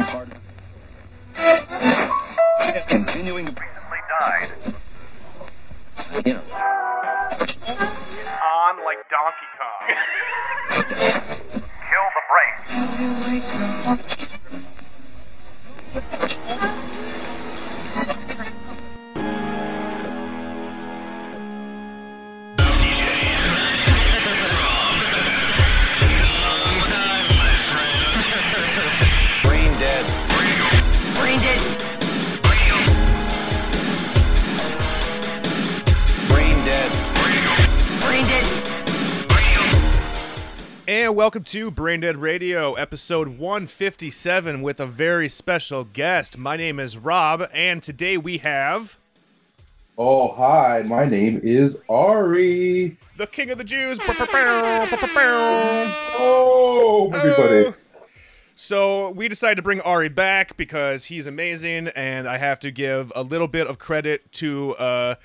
part. Continuing to recently died. you know, welcome to Brain Dead Radio, episode 157, with a very special guest. My name is Rob, and today we have Oh, hi. My name is Ari. the King of the Jews. Oh, everybody. So we decided to bring Ari back because he's amazing, and I have to give a little bit of credit to uh,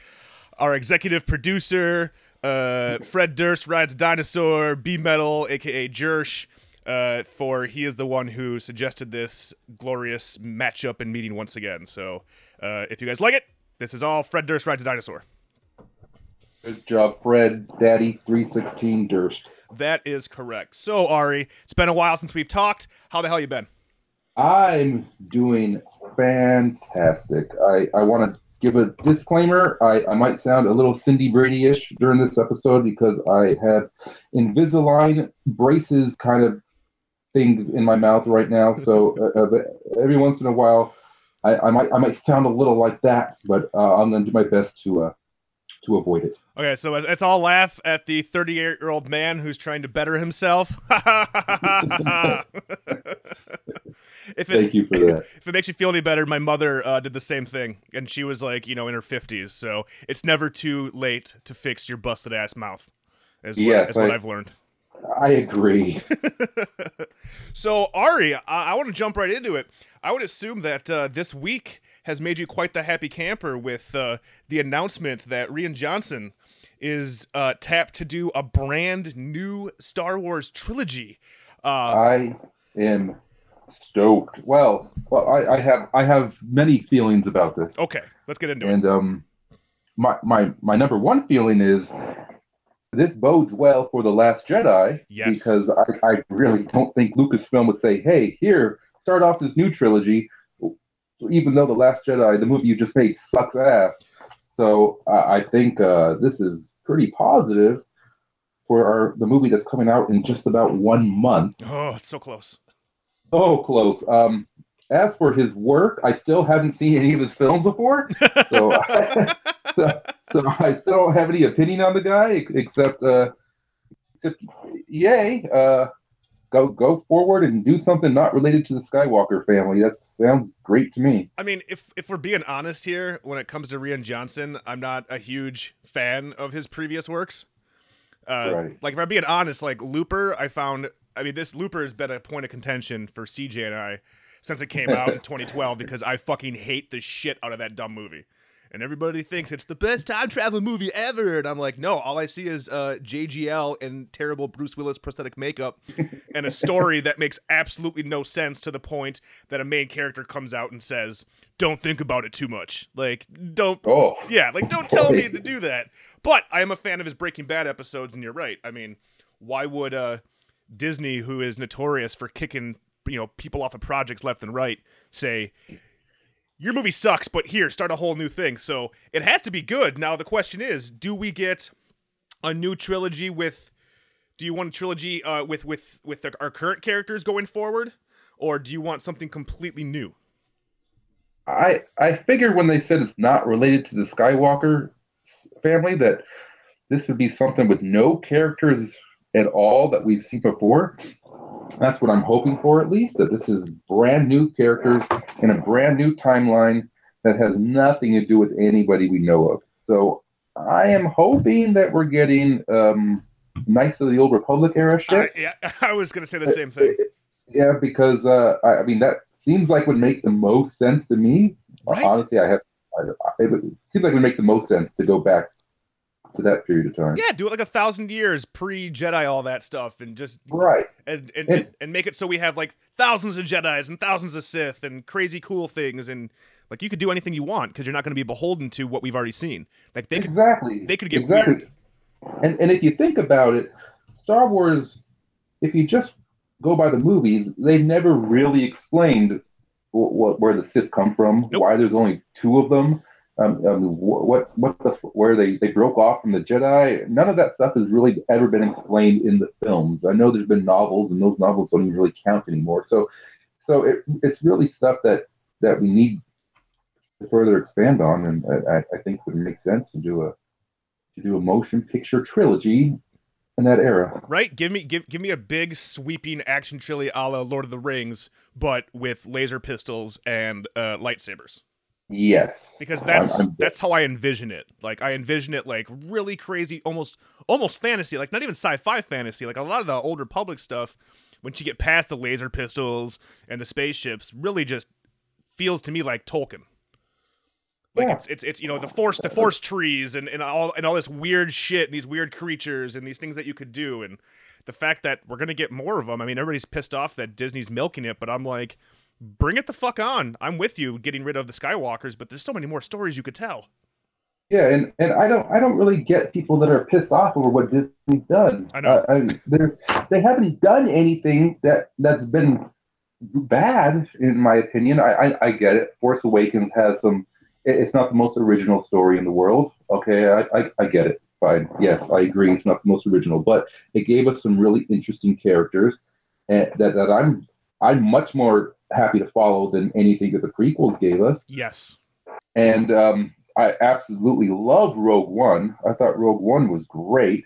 our executive producer, uh, Fred Durst rides dinosaur, B Metal, aka Jersh, uh, for he is the one who suggested this glorious matchup and meeting once again. So uh, if you guys like it, this is all Fred Durst rides a dinosaur. Good job, Fred. Daddy 316 Durst. That is correct. So Ari, it's been a while since we've talked. How the hell you been? I'm doing fantastic. I, I want to give a disclaimer. I, I might sound a little Cindy Brady ish during this episode because I have Invisalign braces kind of things in my mouth right now. So uh, uh, every once in a while, I, I might I might sound a little like that, but uh, I'm going to do my best to uh, to avoid it. Okay, so let's all laugh at the 38 year old man who's trying to better himself. if it Thank you for that. if it makes you feel any better, my mother uh, did the same thing, and she was like, you know, in her 50s. So it's never too late to fix your busted ass mouth. Is what, Yes, is what I- I've learned. I agree. So Ari, I, I want to jump right into it. I would assume that uh, this week has made you quite the happy camper with uh, the announcement that Rian Johnson is uh, tapped to do a brand new Star Wars trilogy. Uh, I am stoked. Well, well I, I have I have many feelings about this, okay, let's get into it. and um, my my my number one feeling is this bodes well for the Last Jedi. Yes. because I, I really don't think Lucasfilm would say, "Hey, here, start off this new trilogy," even though the Last Jedi, the movie you just made, sucks ass. So uh, I think uh, this is pretty positive for our the movie that's coming out in just about one month. Oh, it's so close. Oh, close. Um, as for his work, I still haven't seen any of his films before, so so, so I still don't have any opinion on the guy except uh, except yay, uh, go go forward and do something not related to the Skywalker family. That sounds great to me. I mean, if if we're being honest here, when it comes to Rian Johnson, I'm not a huge fan of his previous works. Uh, Right. Like if I'm being honest, like Looper, I found. I mean, this Looper has been a point of contention for CJ and I since it came out in 2012 because I fucking hate the shit out of that dumb movie. And everybody thinks it's the best time travel movie ever, and I'm like, no. All I see is uh, JGL and terrible Bruce Willis prosthetic makeup, and a story that makes absolutely no sense to the point that a main character comes out and says, "Don't think about it too much." Like, don't Oh, yeah, like don't tell me to do that. But I am a fan of his Breaking Bad episodes, and you're right. I mean, why would uh, Disney, who is notorious for kicking you know people off of projects left and right, say your movie sucks, but here start a whole new thing? So it has to be good. Now the question is, do we get a new trilogy with? Do you want a trilogy uh, with with with our current characters going forward, or do you want something completely new? I I figured when they said it's not related to the Skywalker family that this would be something with no characters at all that we've seen before. That's what I'm hoping for, at least. That this is brand new characters in a brand new timeline that has nothing to do with anybody we know of. So I am hoping that we're getting um, Knights of the Old Republic era I, shit. yeah, I was gonna say the same thing. Yeah, because uh, I, I mean that seems like would make the most sense to me. Right. Honestly, I have. I, it seems like it would make the most sense to go back to that period of time. Yeah, do it like a thousand years pre Jedi, all that stuff, and just Right. and and, And- and make it so we have like thousands of Jedi's and thousands of Sith and crazy cool things and like you could do anything you want because you're not going to be beholden to what we've already seen. Like they could exactly. they could get exactly. weird. And and if you think about it, Star Wars, if you just go by the movies, they've never really explained what, what where the Sith come from, Nope. why there's only two of them, um, um, wh- what what the where they they broke off from the Jedi. None of that stuff has really ever been explained in the films. I know there's been novels, and those novels don't even really count anymore. So so it, it's really stuff that that we need to further expand on, and I, I- I think would make sense to do a to do a motion picture trilogy in that era. right? Give me give give me a big sweeping action trilogy a la Lord of the Rings, but with laser pistols and uh, lightsabers. Yes, Because I'm- that's I'm- that's how I envision it. Like I envision it like really crazy, almost almost fantasy, like not even sci-fi fantasy. Like a lot of the older Republic stuff, once you get past the laser pistols and the spaceships, really just feels to me like Tolkien. Like Yeah. it's it's it's you know the force the force trees and, and all and all this weird shit and these weird creatures and these things that you could do and the fact that we're gonna get more of them. I mean, everybody's pissed off that Disney's milking it, but I'm like, bring it the fuck on. I'm with you getting rid of the Skywalkers, but there's so many more stories you could tell. Yeah, and, and I don't I don't really get people that are pissed off over what Disney's done. I know. Uh, I, there's they haven't done anything that that's been bad in my opinion. I, I I get it. Force Awakens has some. it- It's not the most original story in the world. Okay, I I, I get it. Fine. Yes, I agree. It's not the most original, but it gave us some really interesting characters, and that that I'm I'm much more happy to follow than anything that the prequels gave us. Yes. And um, I absolutely loved Rogue One. I thought Rogue One was great.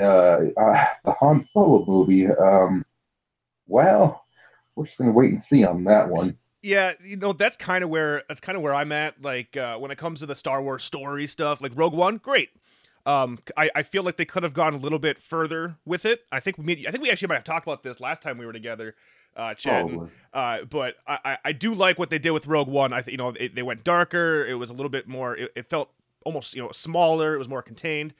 Uh, uh, the Han Solo movie, um, well, we're just gonna wait and see on that one. Yeah, you know that's kind of where that's kind of where I'm at. Like uh, when it comes to the Star Wars story stuff, like Rogue One, great. Um, I, I feel like they could have gone a little bit further with it. I think we I think we actually might have talked about this last time we were together, uh, chatting. Uh, but I, I, do like what they did with Rogue One. I think you know it, they went darker. It was a little bit more. It, it felt almost you know smaller. It was more contained.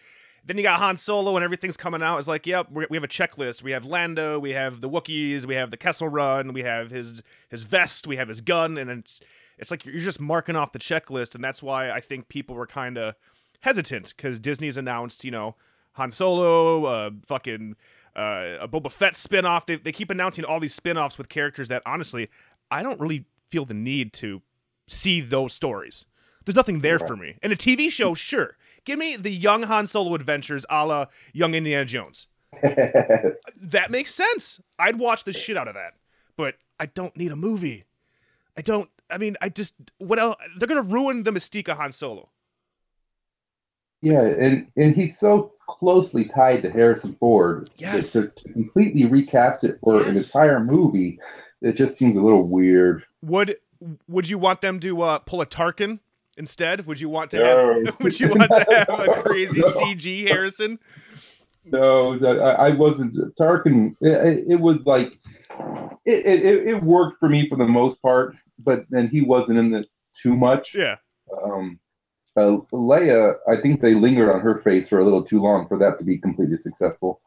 Then you got Han Solo and everything's coming out. It's like, yep, we we have a checklist. We have Lando, we have the Wookiees, we have the Kessel Run, we have his his vest, we have his gun, and it's it's like you're just marking off the checklist, and that's why I think people were kind of hesitant because Disney's announced, you know, Han Solo, uh, fucking uh, a Boba Fett spinoff. They they keep announcing all these spin-offs with characters that honestly I don't really feel the need to see those stories. There's nothing there for me. In a TV show, sure. Give me the young Han Solo adventures a la Young Indiana Jones. That makes sense. I'd watch the shit out of that. But I don't need a movie. I don't. I mean, I just. What else? They're going to ruin the mystique of Han Solo. Yeah, and and he's so closely tied to Harrison Ford. Yes. To, to completely recast it for an entire movie, it just seems a little weird. Would Would you want them to uh, pull a Tarkin instead? Would you want to No. have? Would you want to have a crazy No. CG Harrison? No, that I, I wasn't. Tarkin, it, it was like it, it, it worked for me for the most part, but then he wasn't in it too much. Yeah. Um, uh, Leia, I think they lingered on her face for a little too long for that to be completely successful.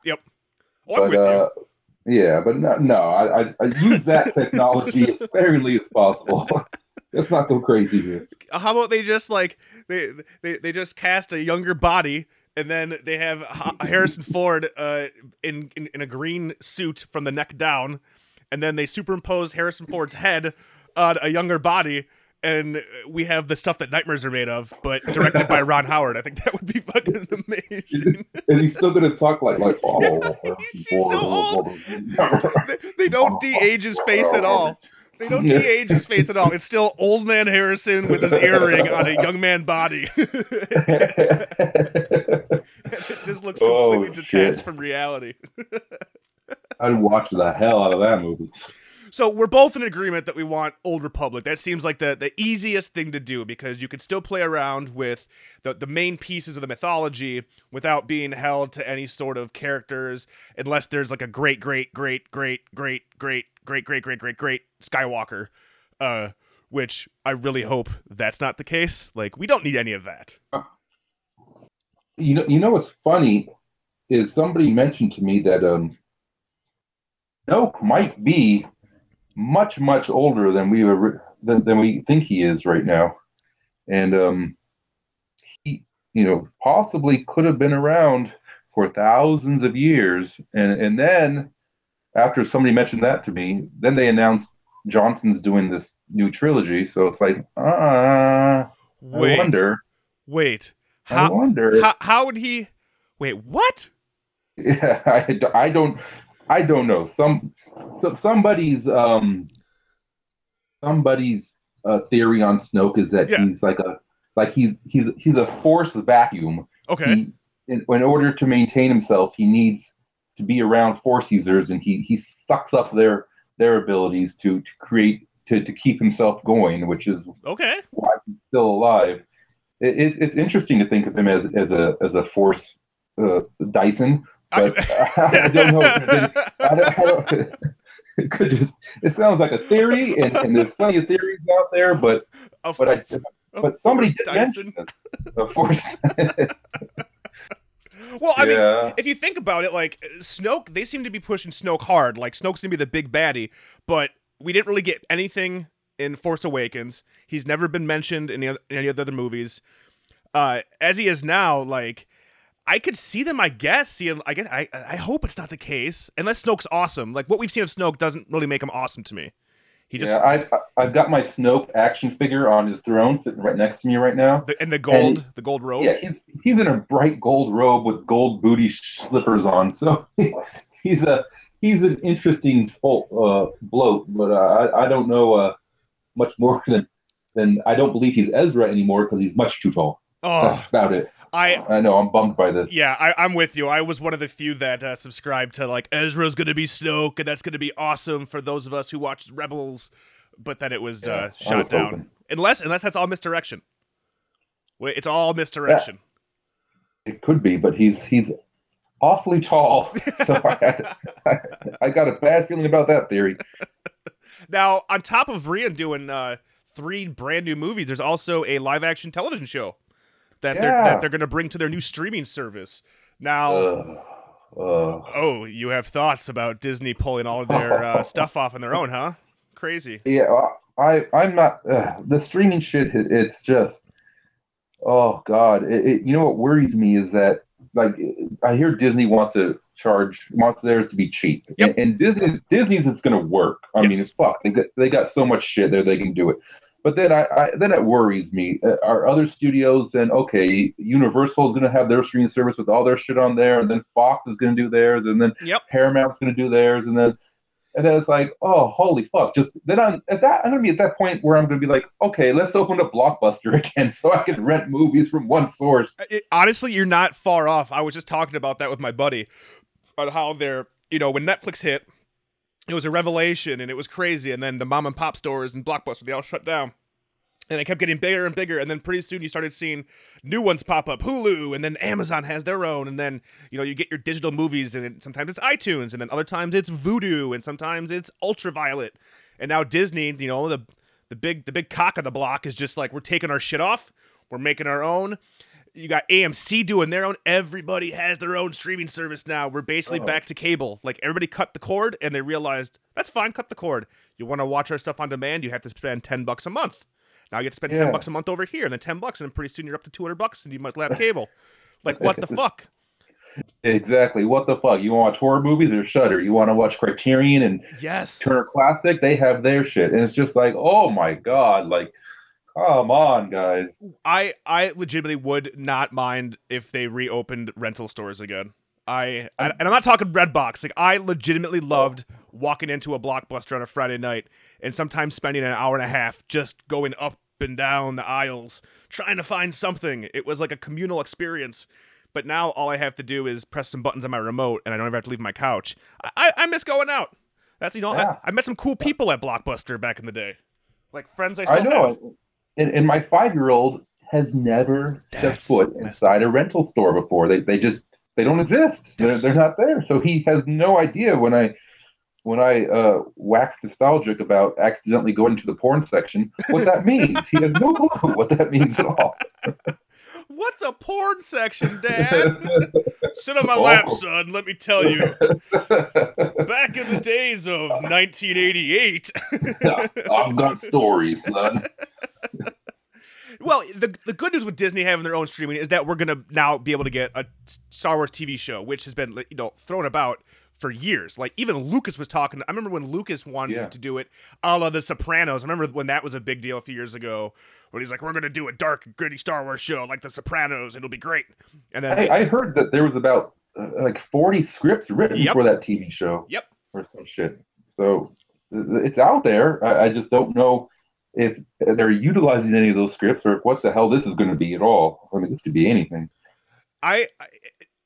Oh, I'm But with uh, yeah, but no, no I, I, I use that technology as sparingly as possible. Let's not go crazy here. How about they just like they they, they just cast a younger body and then they have Harrison Ford uh, in, in in a green suit from the neck down, and then they superimpose Harrison Ford's head on a younger body. And uh, we have the stuff that nightmares are made of, but directed by Ron Howard. I think that would be fucking amazing. And he's still gonna talk like like oh, oh, oh He's so oh, old. they, they don't de-age his face at all. They don't de-age his face at all. It's still old man Harrison with his earring on a young man body. it just looks Oh, completely detached shit. from reality. I'd watch the hell out of that movie. So we're both in agreement that we want Old Republic. That seems like the, the easiest thing to do because you can still play around with the, the main pieces of the mythology without being held to any sort of characters unless there's like a great, great, great, great, great, great, great, great, great, great, great Skywalker. Uh which I really hope that's not the case. Like we don't need any of that. You know, you know what's funny is somebody mentioned to me that um, Snoke might be much much older than we were than, than we think he is right now, and um, he you know possibly could have been around for thousands of years, and and then after somebody mentioned that to me, then they announced Johnson's doing this new trilogy, so it's like ah, I Wait, wonder, wait. I How, wonder. how how would he? Wait, what? Yeah, I, I don't I don't know. Some so somebody's um somebody's uh, theory on Snoke is that Yeah. he's like a like he's he's he's a force vacuum. Okay. He, in, in order to maintain himself, he needs to be around force users, and he he sucks up their their abilities to to create to to keep himself going, which is Okay. why he's still alive. It, it, it's interesting to think of him as as a as a force uh, Dyson, but I, don't know. If there's any- I don't, I don't, it could just. It sounds like a theory, and, and there's plenty of theories out there, but A but I but somebody did Dyson. mention this. A force. Well, I mean, if you think about it, like Snoke, they seem to be pushing Snoke hard. Like Snoke's gonna be the big baddie, but we didn't really get anything in Force Awakens. He's never been mentioned in, in any of the other movies. Uh, as he is now, like I could see them. I guess seeing. I guess I. I hope it's not the case. Unless Snoke's awesome. Like what we've seen of Snoke doesn't really make him awesome to me. He just yeah, I, I I've got my Snoke action figure on his throne sitting right next to me right now. the, and the gold, And- the gold robe. Yeah, he's he's in a bright gold robe with gold booty slippers on. So he's a he's an interesting uh, bloke, but uh, I I don't know uh, much more than than I don't believe he's Ezra anymore because he's much too tall. Oh, That's about it. I I know I'm bummed by this. Yeah, I, I'm with you. I was one of the few that uh, subscribed to like Ezra's going to be Snoke, and that's going to be awesome for those of us who watched Rebels. But then it was Yeah, uh, shot was down. hoping. Unless, unless that's all misdirection. Wait, It's all misdirection. It could be, but he's he's awfully tall. So I, I, I got a bad feeling about that theory. Now, on top of Rian doing uh, three brand new movies, there's also a live action television show that they're that they're going to bring to their new streaming service. Now, Ugh, ugh. oh, you have thoughts about Disney pulling all of their uh, stuff off on their own, huh? Crazy. Yeah, I I'm not uh, the streaming shit. It's just oh god. It, it, you know what worries me is that like I hear Disney wants to charge wants theirs to be cheap, Yep. and, and Disney's Disney's it's going to work. I mean, Yes. it's fuck. They got they got so much shit there they can do it. But then I, I then it worries me. Uh, Are other studios then okay? Universal is going to have their streaming service with all their shit on there, and then Fox is going to do theirs, and then Yep. Paramount's going to do theirs, and then and then it's like, oh, holy fuck! Just then I'm at that I'm gonna be at that point where I'm gonna be like, okay, let's open up Blockbuster again, so I can rent movies from one source. it, honestly, you're not far off. I was just talking about that with my buddy on how they're, you know, when Netflix hit, it was a revelation and it was crazy. And then the mom and pop stores and Blockbuster, they all shut down. And it kept getting bigger and bigger. And then pretty soon you started seeing new ones pop up Hulu, and then Amazon has their own. And then, you know, you get your digital movies, and it, sometimes it's iTunes, and then other times it's Vudu, and sometimes it's Ultraviolet. And now Disney, you know, the the big the big cock of the block is just like we're taking our shit off, we're making our own. You got AMC doing their own. Everybody has their own streaming service now. We're basically Oh. back to cable. Like everybody cut the cord and they realized that's fine, cut the cord. You want to watch our stuff on demand, you have to spend 10 bucks a month. Now you have to spend 10 bucks a month over here and then 10 bucks and then pretty soon you're up to 200 bucks and you must have cable. like what the fuck? Exactly. What the fuck? You want to watch horror movies or Shudder? You want to watch Criterion and Yes. Turner Classic? They have their shit, and it's just like, oh my god, like, come on, guys. I I legitimately would not mind if they reopened rental stores again. I, I and I'm not talking Redbox. Like I legitimately oh. loved walking into a blockbuster on a Friday night and sometimes spending an hour and a half just going up and down the aisles trying to find something. It was like a communal experience. But now all I have to do is press some buttons on my remote and I don't ever have to leave my couch. I, I, I miss going out. That's you know Yeah. I, I met some cool people at Blockbuster back in the day, like friends I still I know. have. And, and my five year old has never That's foot inside a rental store before. They they just they don't exist. They're, they're not there. So he has no idea when I when I uh, wax nostalgic about accidentally going to the porn section what that means. he has no clue what that means at all. What's a porn section, Dad? Sit on my lap, Oh. son. Let me tell you. Back in the days of 1988. I've got stories, son. Well, the the good news with Disney having their own streaming is that we're gonna now be able to get a Star Wars TV show, which has been you know thrown about for years. Like even Lucas was talking. I remember when Lucas wanted Yeah. to do it, a la The Sopranos. I remember when that was a big deal a few years ago. When he's like, "We're gonna do a dark, gritty Star Wars show like The Sopranos. It'll be great." And then I, I heard that there was about uh, like 40 scripts written Yep. for that TV show. Yep. Or some shit. So it's out there. I, I just don't know if they're utilizing any of those scripts or if what the hell this is going to be at all. I mean, this could be anything. I,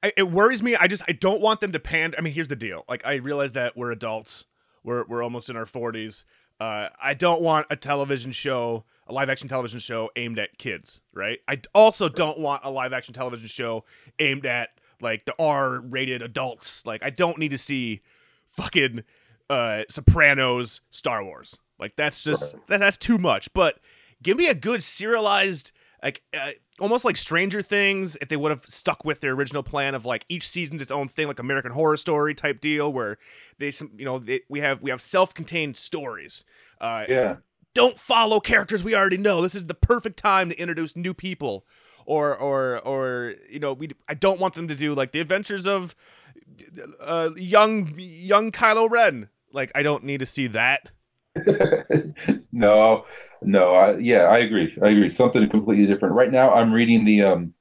I it worries me. I just I don't want them to pan. I mean, here's the deal. Like I realize that we're adults. We're we're almost in our 40s. Uh, I don't want a television show, a live action television show aimed at kids, right? I also don't want a live action television show aimed at like the R-rated adults. Like I don't need to see fucking uh Sopranos Star Wars. Like that's just that that's too much. But give me a good serialized like uh, almost like Stranger Things if they would have stuck with their original plan of like each season's its own thing like American Horror Story type deal where they some you know they, we have we have self-contained stories. Uh Yeah. don't follow characters we already know. This is the perfect time to introduce new people, or or or you know we. I don't want them to do like the adventures of uh, young young Kylo Ren. Like I don't need to see that. no, no. I, yeah, I agree. I agree. Something completely different. Right now, I'm reading the um,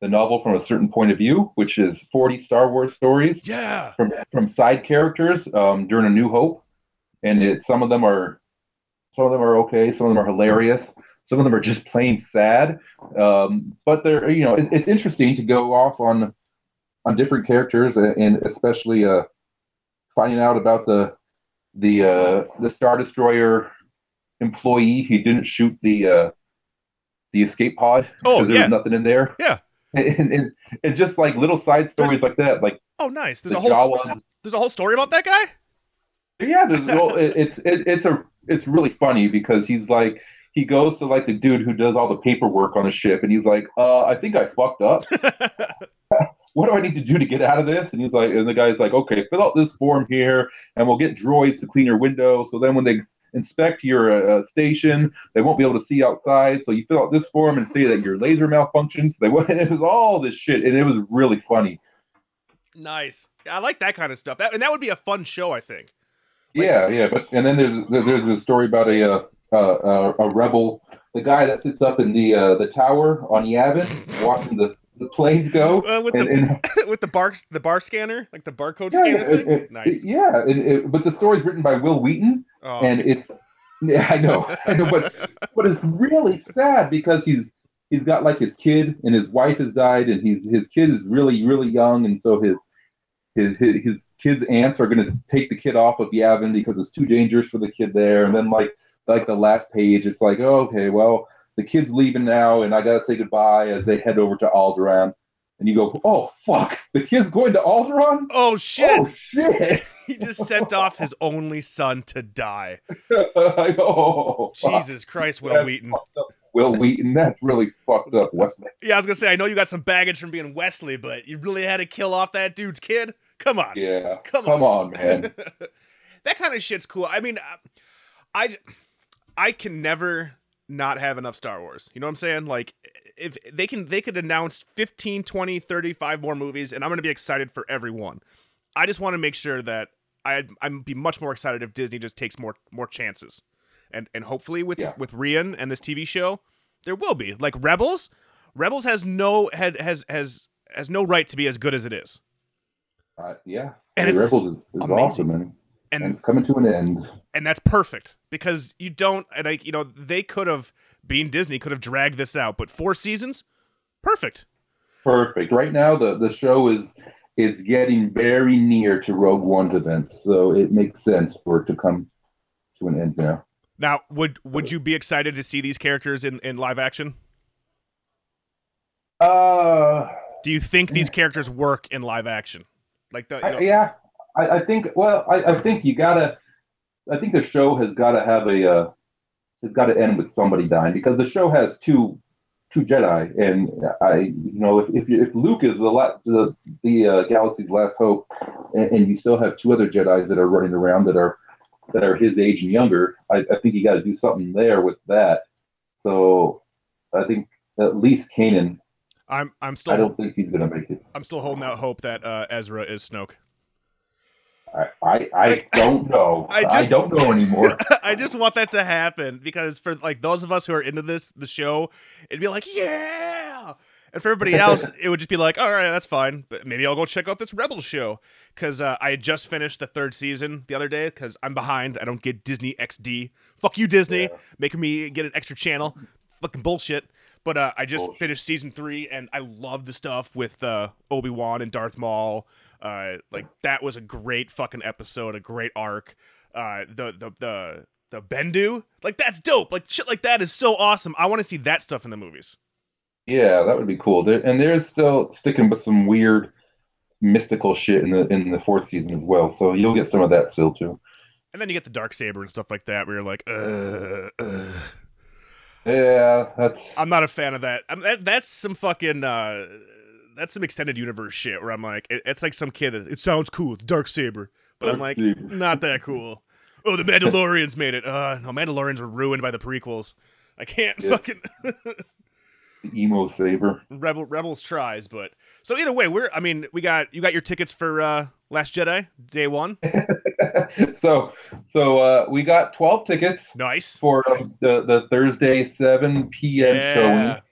the novel from a certain point of view, which is 40 Star Wars stories Yeah. from from side characters um, during A New Hope, and it some of them are some of them are okay, some of them are hilarious, some of them are just plain sad. Um, but they're you know it, it's interesting to go off on on different characters and, and especially uh, finding out about the the uh, the Star Destroyer employee. He didn't shoot the uh, the escape pod Oh, there yeah. was nothing in there. Yeah. And, and, and just like little side stories like that, like Oh, nice. There's the a whole Jawa there's a whole story about that guy. Yeah, there's, well, it, it's it, it's a it's really funny because he's like he goes to like the dude who does all the paperwork on the ship, and he's like, "Uh, I think I fucked up. what do I need to do to get out of this?" And he's like, and the guy's like, "Okay, fill out this form here, and we'll get droids to clean your window. So then when they inspect your uh, station, they won't be able to see outside. So you fill out this form and say that your laser malfunctions. They won't. It was all this shit, and it was really funny. nice. I like that kind of stuff. That and that would be a fun show. I think. Like- yeah, yeah, but and then there's there's a story about a uh, uh, uh, a rebel, the guy that sits up in the uh, the tower on Yavin, watching the, the planes go. Uh, with and, the and with the bar the bar scanner, like the barcode yeah, scanner it- thing. it- nice. yeah, and it, but the story's written by Wil Wheaton, Oh. and it's yeah, I know, I know, but but it's really sad because he's he's got like his kid and his wife has died, and he's his kid is really really young, and so his his his, his kid's aunts are going to take the kid off of Yavin because it's too dangerous for the kid there, and then like like the last page, it's like oh, okay, well the kid's leaving now, and I gotta say goodbye as they head over to Alderaan, and you go, oh fuck, the kid's going to Alderaan. oh shit! Oh shit! he just sent off his only son to die. oh, fuck. Jesus Christ, Wil That's Wheaton. Wil Wheaton, that's really fucked up, Wesley. Yeah, I was gonna say I know you got some baggage from being Wesley, but you really had to kill off that dude's kid. Come on. Yeah, Come come, on. man. that kind of shit's cool. I mean, I, I can never not have enough Star Wars. You know what I'm saying? Like if they can they could announce 15, 20, 35 more movies and I'm going to be excited for every one. I just want to make sure that I'd I'm be much more excited if Disney just takes more more chances. And and hopefully with Yeah. with Rian and this TV show, there will be. Like Rebels, Rebels has no had has has has no right to be as good as it is. Uh, yeah, And it's Rebels is, is amazing. awesome, and, And and it's coming to an end. and that's perfect because you don't and like you know they could have being disney could have dragged this out but four seasons perfect Perfect. Right now, the the show is is getting very near to Rogue One's events, so it makes sense for it to come to an end now. now would would you be excited to see these characters in in live action Uh, do you think these characters work in live action like the you I, yeah, I, I think. Well, I, I think you gotta. I think the show has got to have a. Uh, it's got to end with somebody dying because the show has two true Jedi. And I, you know, if if, you, if Luke is the la- the, the uh, galaxy's last hope, and, and you still have two other Jedi's that are running around that are that are his age and younger, I, I think you got to do something there with that. So I think at least Kanan. I'm I'm still. I don't think he's gonna make it. I'm still holding out hope that uh, Ezra is Snoke. I I, I don't know. I I, just- don't know anymore. I just want that to happen because for like those of us who are into this the show, it'd be like yeah, and for everybody else, it would just be like all right, that's fine, but maybe I'll go check out this Rebel show because uh, I had just finished the third season the other day because I'm behind. I don't get Disney XD. Fuck you, Disney, Yeah. making me get an extra channel. Fucking bullshit. But uh, I just Bullshit. finished season three, and I love the stuff with uh, Obi Wan and Darth Maul. Uh, like that was a great fucking episode, a great arc. Uh, the the the the Bendu, like that's dope. Like shit like that is so awesome. I want to see that stuff in the movies. Yeah, that would be cool. There, and they're still sticking with some weird mystical shit in the in the fourth season as well. So you'll get some of that still too. And then you get the dark saber and stuff like that, where you're like, uh, uh. Yeah, that's I'm not a fan of that. I'm, that that's some fucking uh, that's some extended universe shit. Where I'm like, it, it's like some kid. That, it sounds cool, it's dark saber, but I'm like, saber. not that cool. Oh, the Mandalorians made it. Uh, no, Mandalorians were ruined by the prequels. I can't Yes. fucking. the emo saber. Rebel Rebels tries, but so either way, we're. I mean, we got you got your tickets for uh Last Jedi day one. so so uh, we got twelve tickets Nice. for um, the the Thursday seven p.m. Yeah. showing,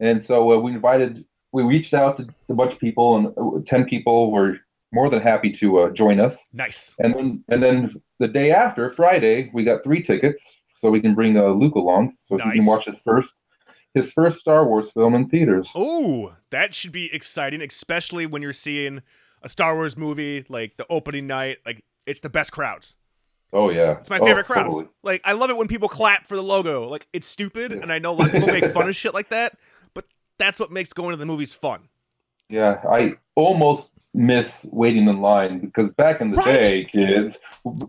and so uh, we invited. We reached out to a bunch of people, and uh, ten people were more than happy to uh, join us. Nice. And then and then the day after, Friday, we got three tickets, so we can bring uh, Luke along, so he can watch his first his first Star Wars film in theaters. Oh, that should be exciting, especially when you're seeing a Star Wars movie like the opening night. Like it's the best crowds. Oh yeah, It's my Oh, favorite crowds. totally. Like I love it when people clap for the logo. Like it's stupid, Yeah. and I know a lot of people make fun of shit like that, but that's what makes going to the movies fun. Yeah, I almost miss waiting in line because back in the Right. day, kids,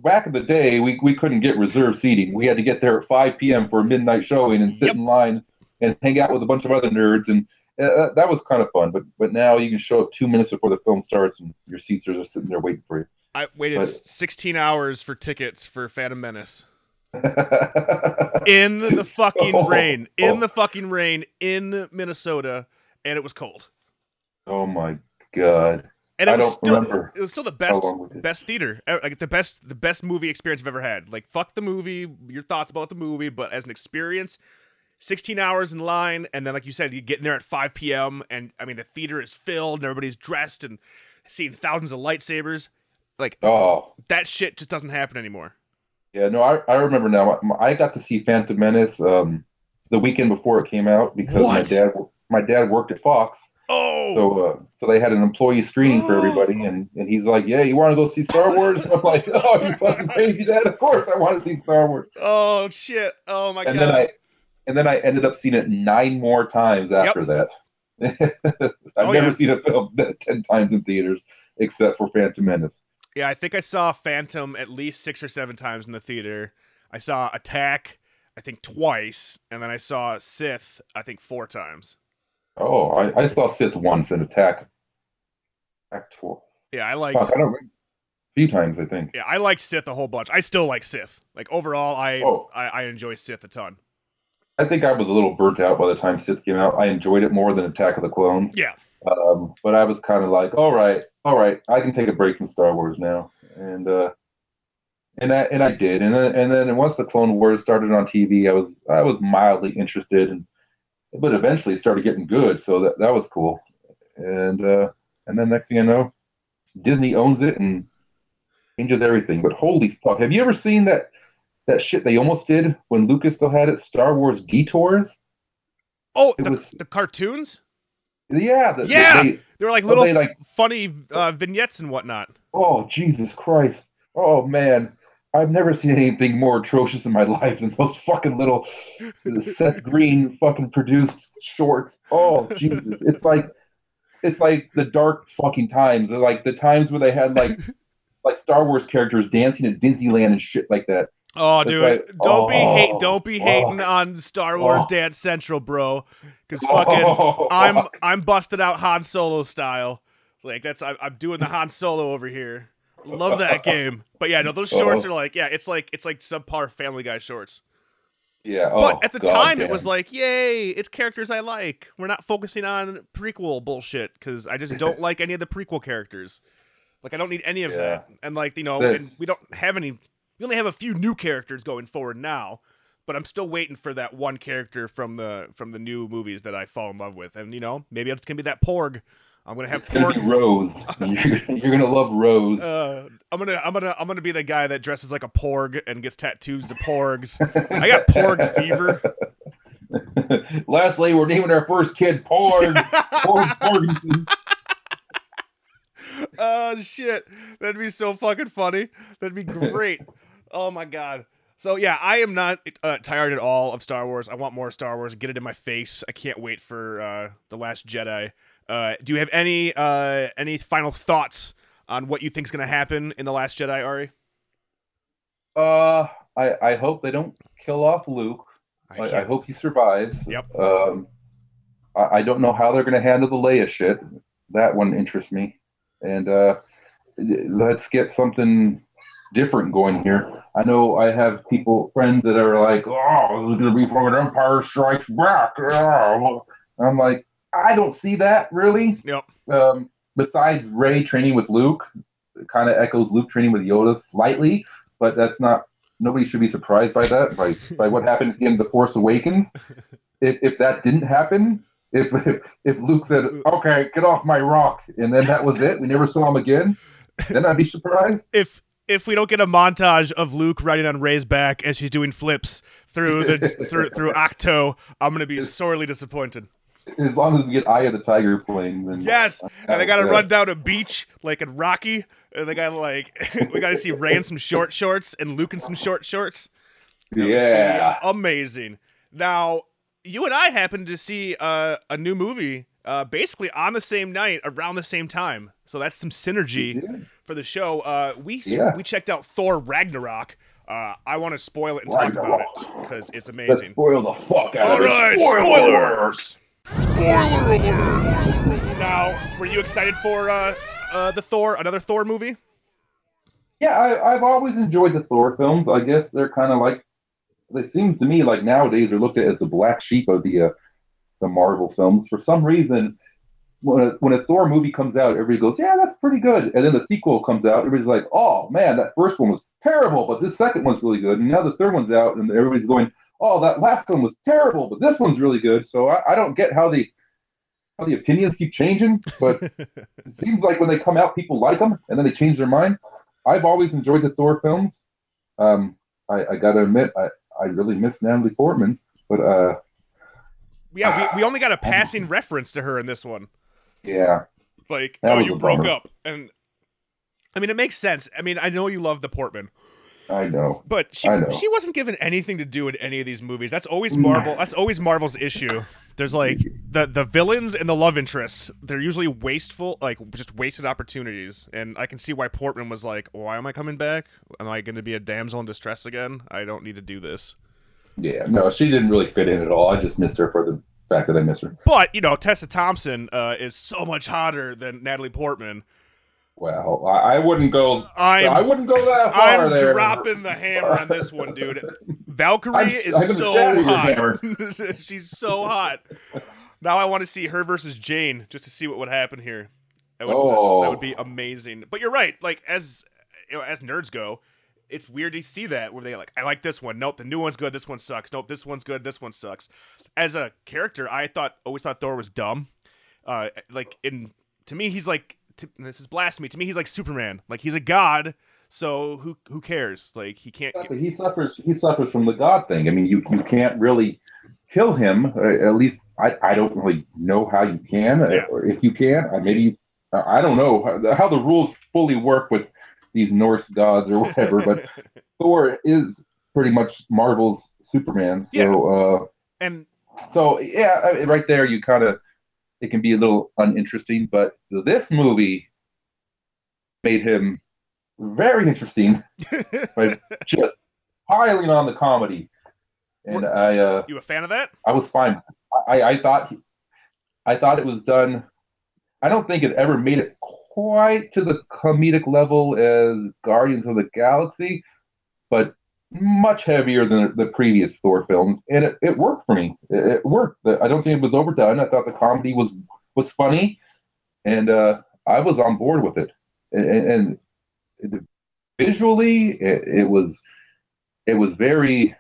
back in the day, we, we couldn't get reserved seating. We had to get there at 5 p.m. for a midnight showing and sit Yep. in line and hang out with a bunch of other nerds. And uh, that was kind of fun. But but now you can show up two minutes before the film starts and your seats are just sitting there waiting for you. I waited But- 16 hours for tickets for Phantom Menace in the fucking rain, in the fucking rain in Minnesota, and it was cold. oh my God. And it I was don't still remember it was still the best long we did. best theater uh, like the best the best movie experience I've ever had. Like fuck the movie, your thoughts about the movie, but as an experience, 16 hours in line, and then like you said, you get in there at 5 p.m. and I mean the theater is filled and everybody's dressed and seeing thousands of lightsabers. Like Oh, that shit just doesn't happen anymore. Yeah, no, I, I remember now. I got to see Phantom Menace um, the weekend before it came out because my dad my dad worked at Fox, Oh, so uh, so they had an employee screening for everybody, and, and he's like, "Yeah, you want to go see Star Wars?" I'm like, "Oh, you fucking crazy, Dad! Of course I want to see Star Wars." oh shit! Oh my And god! then I and then I ended up seeing it nine more times after that. I've Oh, never yeah. seen a film that ten times in theaters except for Phantom Menace. Yeah, I think I saw Phantom at least six or seven times in the theater. I saw Attack, I think twice, and then I saw Sith, I think four times. Oh, I, I saw Sith once and Attack. Act four. Yeah, I liked. Fuck, I don't. A few times, I think. Yeah, I like Sith a whole bunch. I still like Sith. Like overall, I Oh. I, I enjoy Sith a ton. I think I was a little burnt out by the time Sith came out. I enjoyed it more than Attack of the Clones. Yeah, Um, but I was kind of like, all right, all right, I can take a break from Star Wars now, and uh, and I and I did, and then and then once the Clone Wars started on TV, I was I was mildly interested, and but eventually it started getting good, so that that was cool, and uh, and then next thing I know, Disney owns it and changes everything. But holy fuck, have you ever seen that that shit they almost did when Lucas still had it? Star Wars Detours. Oh, It the, was- the cartoons? Yeah, the, Yeah! they- They were like little they, like- funny uh, vignettes and whatnot. Oh, Jesus Christ. Oh, man. I've never seen anything more atrocious in my life than those fucking little Seth Green fucking produced shorts. Oh, Jesus. It's like it's like the dark fucking times. They're like the times where they had like like Star Wars characters dancing at Disneyland and shit like that. Oh, That's dude, right. don't be hate, Oh. don't be oh. hating Oh. on Star Wars Oh. Dance Central, bro. Because oh. fucking, Oh. I'm I'm busted out Han Solo style. Like that's I'm, I'm doing the Han Solo over here. Love that game. But yeah, no, those oh. shorts Oh. are like yeah, it's like it's like subpar Family Guy shorts. yeah. But oh, at the God time, it was like, yay, it's characters I like. We're not focusing on prequel bullshit because I just don't like any of the prequel characters. Like, I don't need any of Yeah. that. And, like, you know, This- and we don't have any, we only have a few new characters going forward now. But I'm still waiting for that one character from the from the new movies that I fall in love with, and you know maybe it's gonna be that Porg. I'm gonna have gonna Porg. Rose. You're, you're gonna love Rose. Uh, I'm gonna I'm gonna I'm gonna be the guy that dresses like a Porg and gets tattoos of Porgs. I got Porg fever. Lastly, we're naming our first kid Porg. Porg Porgensen. oh shit that'd be so fucking funny that'd be great oh my god so yeah i am not uh, tired at all of star wars i want more star wars get it in my face i can't wait for uh, the last jedi uh, do you have any uh, any final thoughts on what you think's gonna happen in the last jedi ari Uh, I I hope they don't kill off Luke. I, I can't- hope he survives. Yep. Um, I, I don't know how they're going to handle the Leia shit. That one interests me. And uh, let's get something different going here. I know I have people, friends that are like, "Oh, this is going to be from an Empire Strikes Back." Oh. I'm like, I don't see that really. Yep. Um, besides Rey training with Luke, it kind of echoes Luke training with Yoda slightly, but that's not nobody should be surprised by that by by what happened in the Force Awakens. If if that didn't happen, if if, if Luke said, "Okay, get off my rock," and then that was it, we never saw him again, then I'd be surprised. if if we don't get a montage of Luke riding on Rey's back as she's doing flips through the through through Ahch-To, I'm gonna be sorely disappointed. As long as we get Eye of the Tiger playing, then Yes, and I gotta Yeah. run down a beach like in Rocky, and they gotta like we gotta see Ray in some short shorts and Luke in some short shorts. Yeah, amazing. Now you and I happened to see uh, a new movie uh, basically on the same night around the same time, so that's some synergy for the show. Uh, we Yeah. we checked out Thor Ragnarok. Uh, I want to spoil it and talk about it because it's let's amazing. spoil the fuck out All of it. right, spoilers. Spoiler alert. Now, were you excited for uh, uh, the Thor, another Thor movie? Yeah, I, I've always enjoyed the Thor films. I guess they're kind of like they seem to me like nowadays they're looked at as the black sheep of the uh, the Marvel films. For some reason, when a, when a Thor movie comes out, everybody goes, "Yeah, that's pretty good," and then the sequel comes out, everybody's like, "Oh man, that first one was terrible, but this second one's really good." And now the third one's out, and everybody's going, "Oh, that last one was terrible, but this one's really good." So I, I don't get how the how the opinions keep changing, but it seems like when they come out, people like them, and then they change their mind. I've always enjoyed the Thor films. Um, I, I gotta admit, I, I really miss Natalie Portman, but uh, Yeah, we, we only got a passing reference to her in this one. Yeah, Like, That oh, you broke bummer. up, and I mean, it makes sense. I mean, I know you love the Portman, I know. but she know. she wasn't given anything to do in any of these movies. That's always Mm. Marvel. That's always Marvel's issue. There's like the the villains and the love interests. They're usually wasteful, like just wasted opportunities. And I can see why Portman was like, "Why am I coming back? Am I going to be a damsel in distress again? I don't need to do this." Yeah, no, she didn't really fit in at all. I just missed her for the fact that I missed her. But you know, Tessa Thompson uh, is so much hotter than Natalie Portman. Well, I, wouldn't go. I'm I wouldn't go that far I'm there. dropping the hammer on this one, dude. Valkyrie I'm- is I'm so hot. She's so hot. Now I want to see her versus Jane just to see what would happen here. That would, Oh. that would be amazing. But you're right. Like as you know, as nerds go, it's weird to see that where they like, I like this one. Nope, the new one's good. This one sucks. Nope, this one's good. This one sucks. As a character, I thought always thought Thor was dumb. Uh, like in to me, he's like to, this is blasphemy. To me, he's like Superman. Like he's a god. So who who cares? Like he can't. But he suffers. He suffers from the God thing. I mean, you you can't really kill him. Uh, at least I, I don't really know how you can, Yeah. or if you can. Uh, maybe uh, I don't know how, how the rules fully work with these Norse gods or whatever. but Thor is pretty much Marvel's Superman. So and uh, so yeah, right there you kind of it can be a little uninteresting. But this movie made him very interesting by just piling on the comedy, and I uh, You a fan of that? I was fine. I, I thought I thought it was done. I don't think it ever made it quite to the comedic level as Guardians of the Galaxy, but much heavier than the previous Thor films, and it, it worked for me. It, it worked. I don't think it was overdone. I thought the comedy was was funny, and uh, I was on board with it. And, and visually, it, it was it was very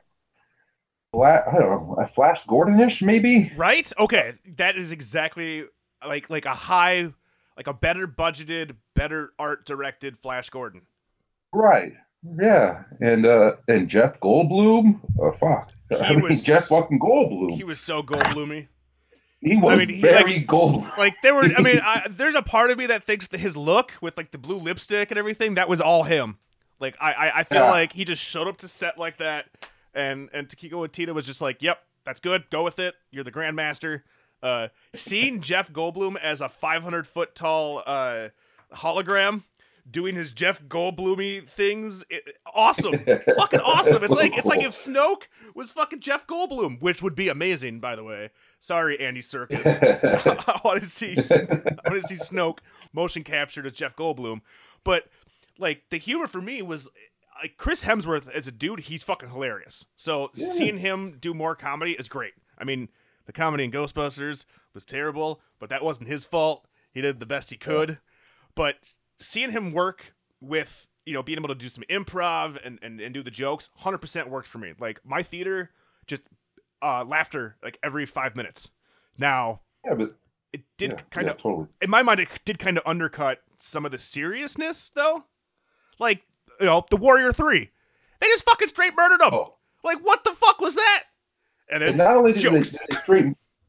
flat. I don't know, Flash Gordonish maybe. Right? Okay, that is exactly like like a high, like a better budgeted, better art directed Flash Gordon. Right. Yeah, and uh and Jeff Goldblum, oh fuck, I He mean was- Jeff fucking Goldblum. He was so Goldbloomy. He was mean, he, very gold. Like there were, I mean, I, there's a part of me that thinks that his look with like the blue lipstick and everything that was all him. Like I, I, I feel Yeah. like he just showed up to set like that, and and Takiko and Tina was just like, "Yep, that's good. Go with it. You're the grandmaster." Uh, seeing Jeff Goldblum as a 500 foot tall uh, hologram doing his Jeff Goldbloomy things, it, awesome, fucking awesome. It's like it's like if Snoke was fucking Jeff Goldblum, which would be amazing, by the way. Sorry, Andy Serkis. I want to see I want to see Snoke motion captured as Jeff Goldblum, but like the humor for me was like Chris Hemsworth as a dude, he's fucking hilarious. So seeing him do more comedy is great. I mean, the comedy in Ghostbusters was terrible, but that wasn't his fault. He did the best he could. But seeing him work with you know being able to do some improv and and, and do the jokes, hundred percent worked for me. Like my theater just uh laughter like every five minutes. Now yeah, but it did yeah, kind yeah, of totally. in my mind it did kind of undercut some of the seriousness though like you know the warrior 3 they just fucking straight murdered him Oh. like what the fuck was that and then And not only did they, jokes. they straight,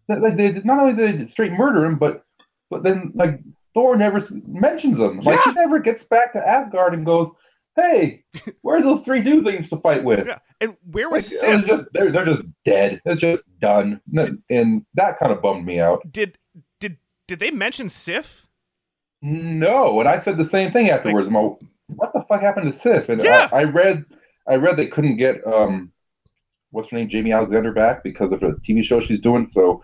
like they not only did they straight murder him, but but then like Thor never mentions him. Like he never gets back to Asgard and goes, "Hey, where's those three dudes I used to fight with?" yeah and where Like, was was Sif? just, they're they're just dead. It's just done, and, and that kind of bummed me out. did did did they mention Sif No, and I said the same thing afterwards. Like, what the fuck happened to Sif? And Yeah. I, I read, I read they couldn't get um, what's her name, Jaimie Alexander back because of a TV show she's doing. So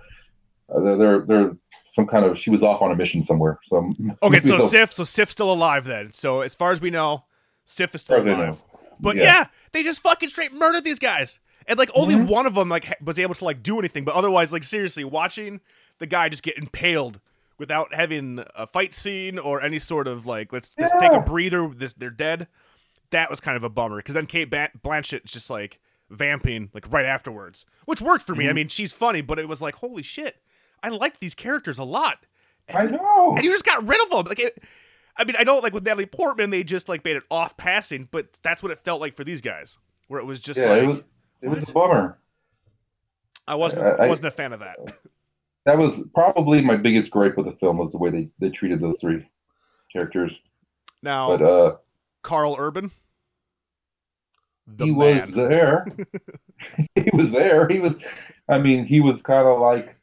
uh, they're, they're some kind of she was off on a mission somewhere. So okay so they'll- Sif so Sif's still alive then so as far as we know Sif is still As far as I alive. But yeah. Yeah. they just fucking straight murdered these guys. And like only Mhm. one of them like was able to like do anything, but otherwise like seriously watching the guy just get impaled without having a fight scene or any sort of like let's just take a breather this they're dead. That was kind of a bummer cuz then Cate Blanchett just like vamping like right afterwards, which worked for me. I Mhm. mean, she's funny, but it was like holy shit. I liked these characters a lot. I know. And you just got rid of them. Like, it, I mean, I know, like with Natalie Portman, they just like made it off passing, but that's what it felt like for these guys, where it was just yeah, like it was it was a bummer. I wasn't, I- wasn't a fan of that. That was probably my biggest gripe with the film was the way they, they treated those three characters. Now, But uh, Karl Urban, the he man. was there. he was there. He was. I mean, he was kind of like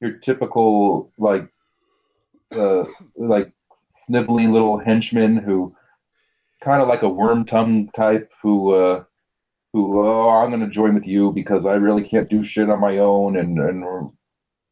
your typical like uh like sniveling little henchman who kind of like a worm tongue type who uh who oh I'm gonna join with you because I really can't do shit on my own and and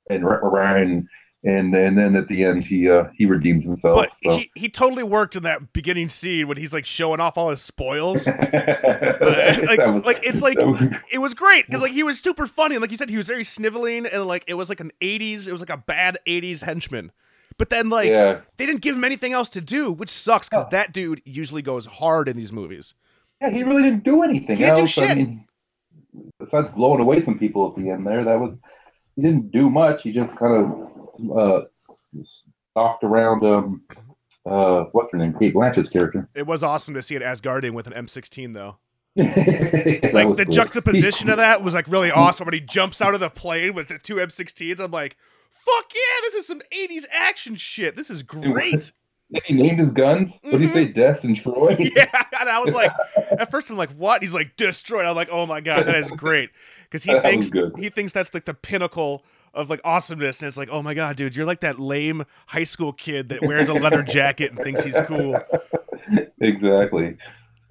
and and and, and then at the end he uh he redeems himself. but so. he, he totally worked in that beginning scene when he's like showing off all his spoils. like, was- like it's like was- it was great because like he was super funny and like you said he was very sniveling and like it was like an 80s it was like a bad 80s henchman but then like yeah. they didn't give him anything else to do which sucks because that dude usually goes hard in these movies Yeah, he really didn't do anything He didn't do shit. I mean, besides blowing away some people at the end there, that was he didn't do much. He just kind of uh, stalked around. Um, uh, what's her name? Cate Blanchett's character. it was awesome to see an asgardian with an m16 though like the cool. juxtaposition of that was like really awesome when he jumps out of the plane with the two m16s i'm like fuck yeah this is some 80s action shit this is great He named his guns. What did he say? Death and Troy. yeah, and I was like, at first I'm like, what? He's like, destroyed. I'm like, oh my god, that is great because he That thinks he thinks that's like the pinnacle of like awesomeness, and it's like, oh my god, dude, you're like that lame high school kid that wears a leather jacket and thinks he's cool. exactly.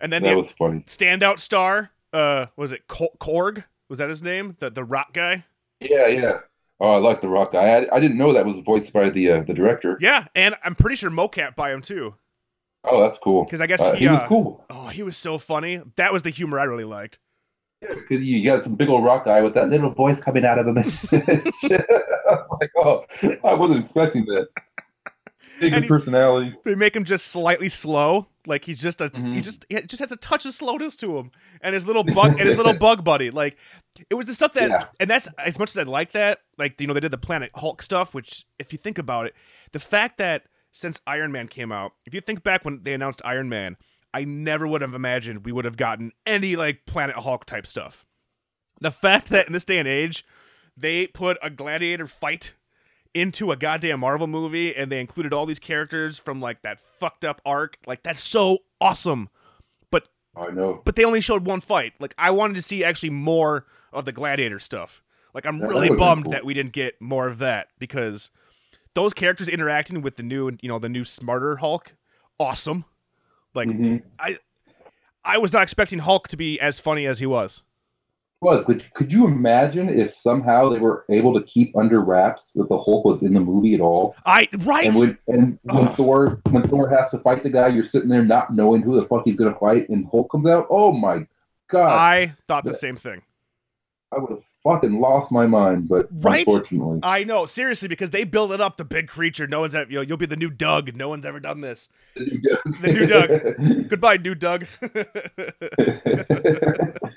And then That was funny. standout star, uh, was it Korg? Was that his name? The the rock guy? Yeah, yeah. Oh, I like the rock guy. I, I didn't know that was voiced by the uh, the director. Yeah, and I'm pretty sure mocap by him too. Oh, that's cool. Because I guess Uh, he, he was uh, cool. Oh, he was so funny. That was the humor I really liked. Yeah, because you got some big old rock guy with that little voice coming out of him. I'm like, oh, I wasn't expecting that. Big And in he's- personality. They make him just slightly slow, like he's just a Mhm. he's just he just has a touch of slowness to him, and his little bug and his little bug buddy. Like it was the stuff that, Yeah. and that's as much as I like that. Like you know they did the Planet Hulk stuff, which if you think about it, the fact that since Iron Man came out, if you think back when they announced Iron Man, I never would have imagined we would have gotten any like Planet Hulk type stuff. The fact that in this day and age, they put a gladiator fight into a goddamn Marvel movie and they included all these characters from like that fucked up arc, like that's so awesome. But I know. But they only showed one fight. Like I wanted to see actually more of the gladiator stuff. Like I'm That really would've bummed cool. that we didn't get more of that because those characters interacting with the new, you know, the new smarter Hulk, awesome. Like Mhm. I was not expecting Hulk to be as funny as he was. Was could, could you imagine if somehow they were able to keep under wraps that the Hulk was in the movie at all? I right. And when and when Ugh. Thor when Thor has to fight the guy, you're sitting there not knowing who the fuck he's gonna fight, and Hulk comes out. Oh my god! I thought the same thing. I would have fucking lost my mind, but Right? unfortunately, I know, seriously, because they build it up the big creature. No one's ever, you know, you'll be the new Doug. No one's ever done this. the new Doug. Goodbye, new Doug.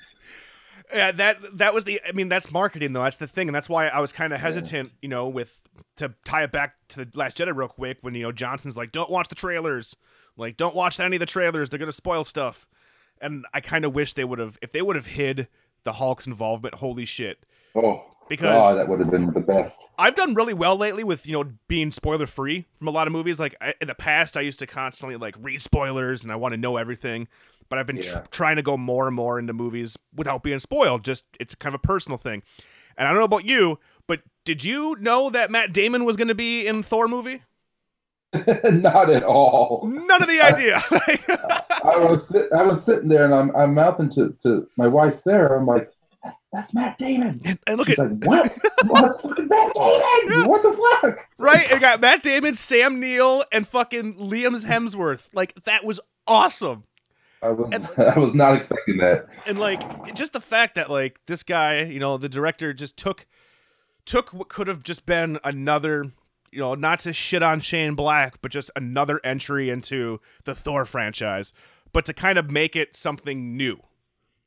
yeah, that that was the. I mean, that's marketing though. That's the thing, and that's why I was kind of hesitant, you know, with to tie it back to the Last Jedi real quick. When you know Johnson's like, "Don't watch the trailers. Like, don't watch any of the trailers. They're gonna spoil stuff." And I kind of wish they would have, if they would have hid the Hulk's involvement. Holy shit! oh, Because- God, that would have been the best. I've done really well lately with you know being spoiler free from a lot of movies. Like I, in the past, I used to constantly like read spoilers and I want to know everything. But I've been tr- trying to go more and more into movies without being spoiled. Just it's kind of a personal thing. And I don't know about you, but did you know that Matt Damon was going to be in Thor movie? Not at all. None of the idea. I was I was sitting there and I'm I'm mouthing to, to my wife Sarah. I'm like, that's, that's Matt Damon. and look She's at like, what? well, that's fucking Matt Damon. What the fuck? right. It got Matt Damon, Sam Neill, and fucking Liam Hemsworth. Like that was awesome. I was I was not expecting that. and like just the fact that like this guy you know the director just took took what could have just been another you know not to shit on shane black but just another entry into the thor franchise but to kind of make it something new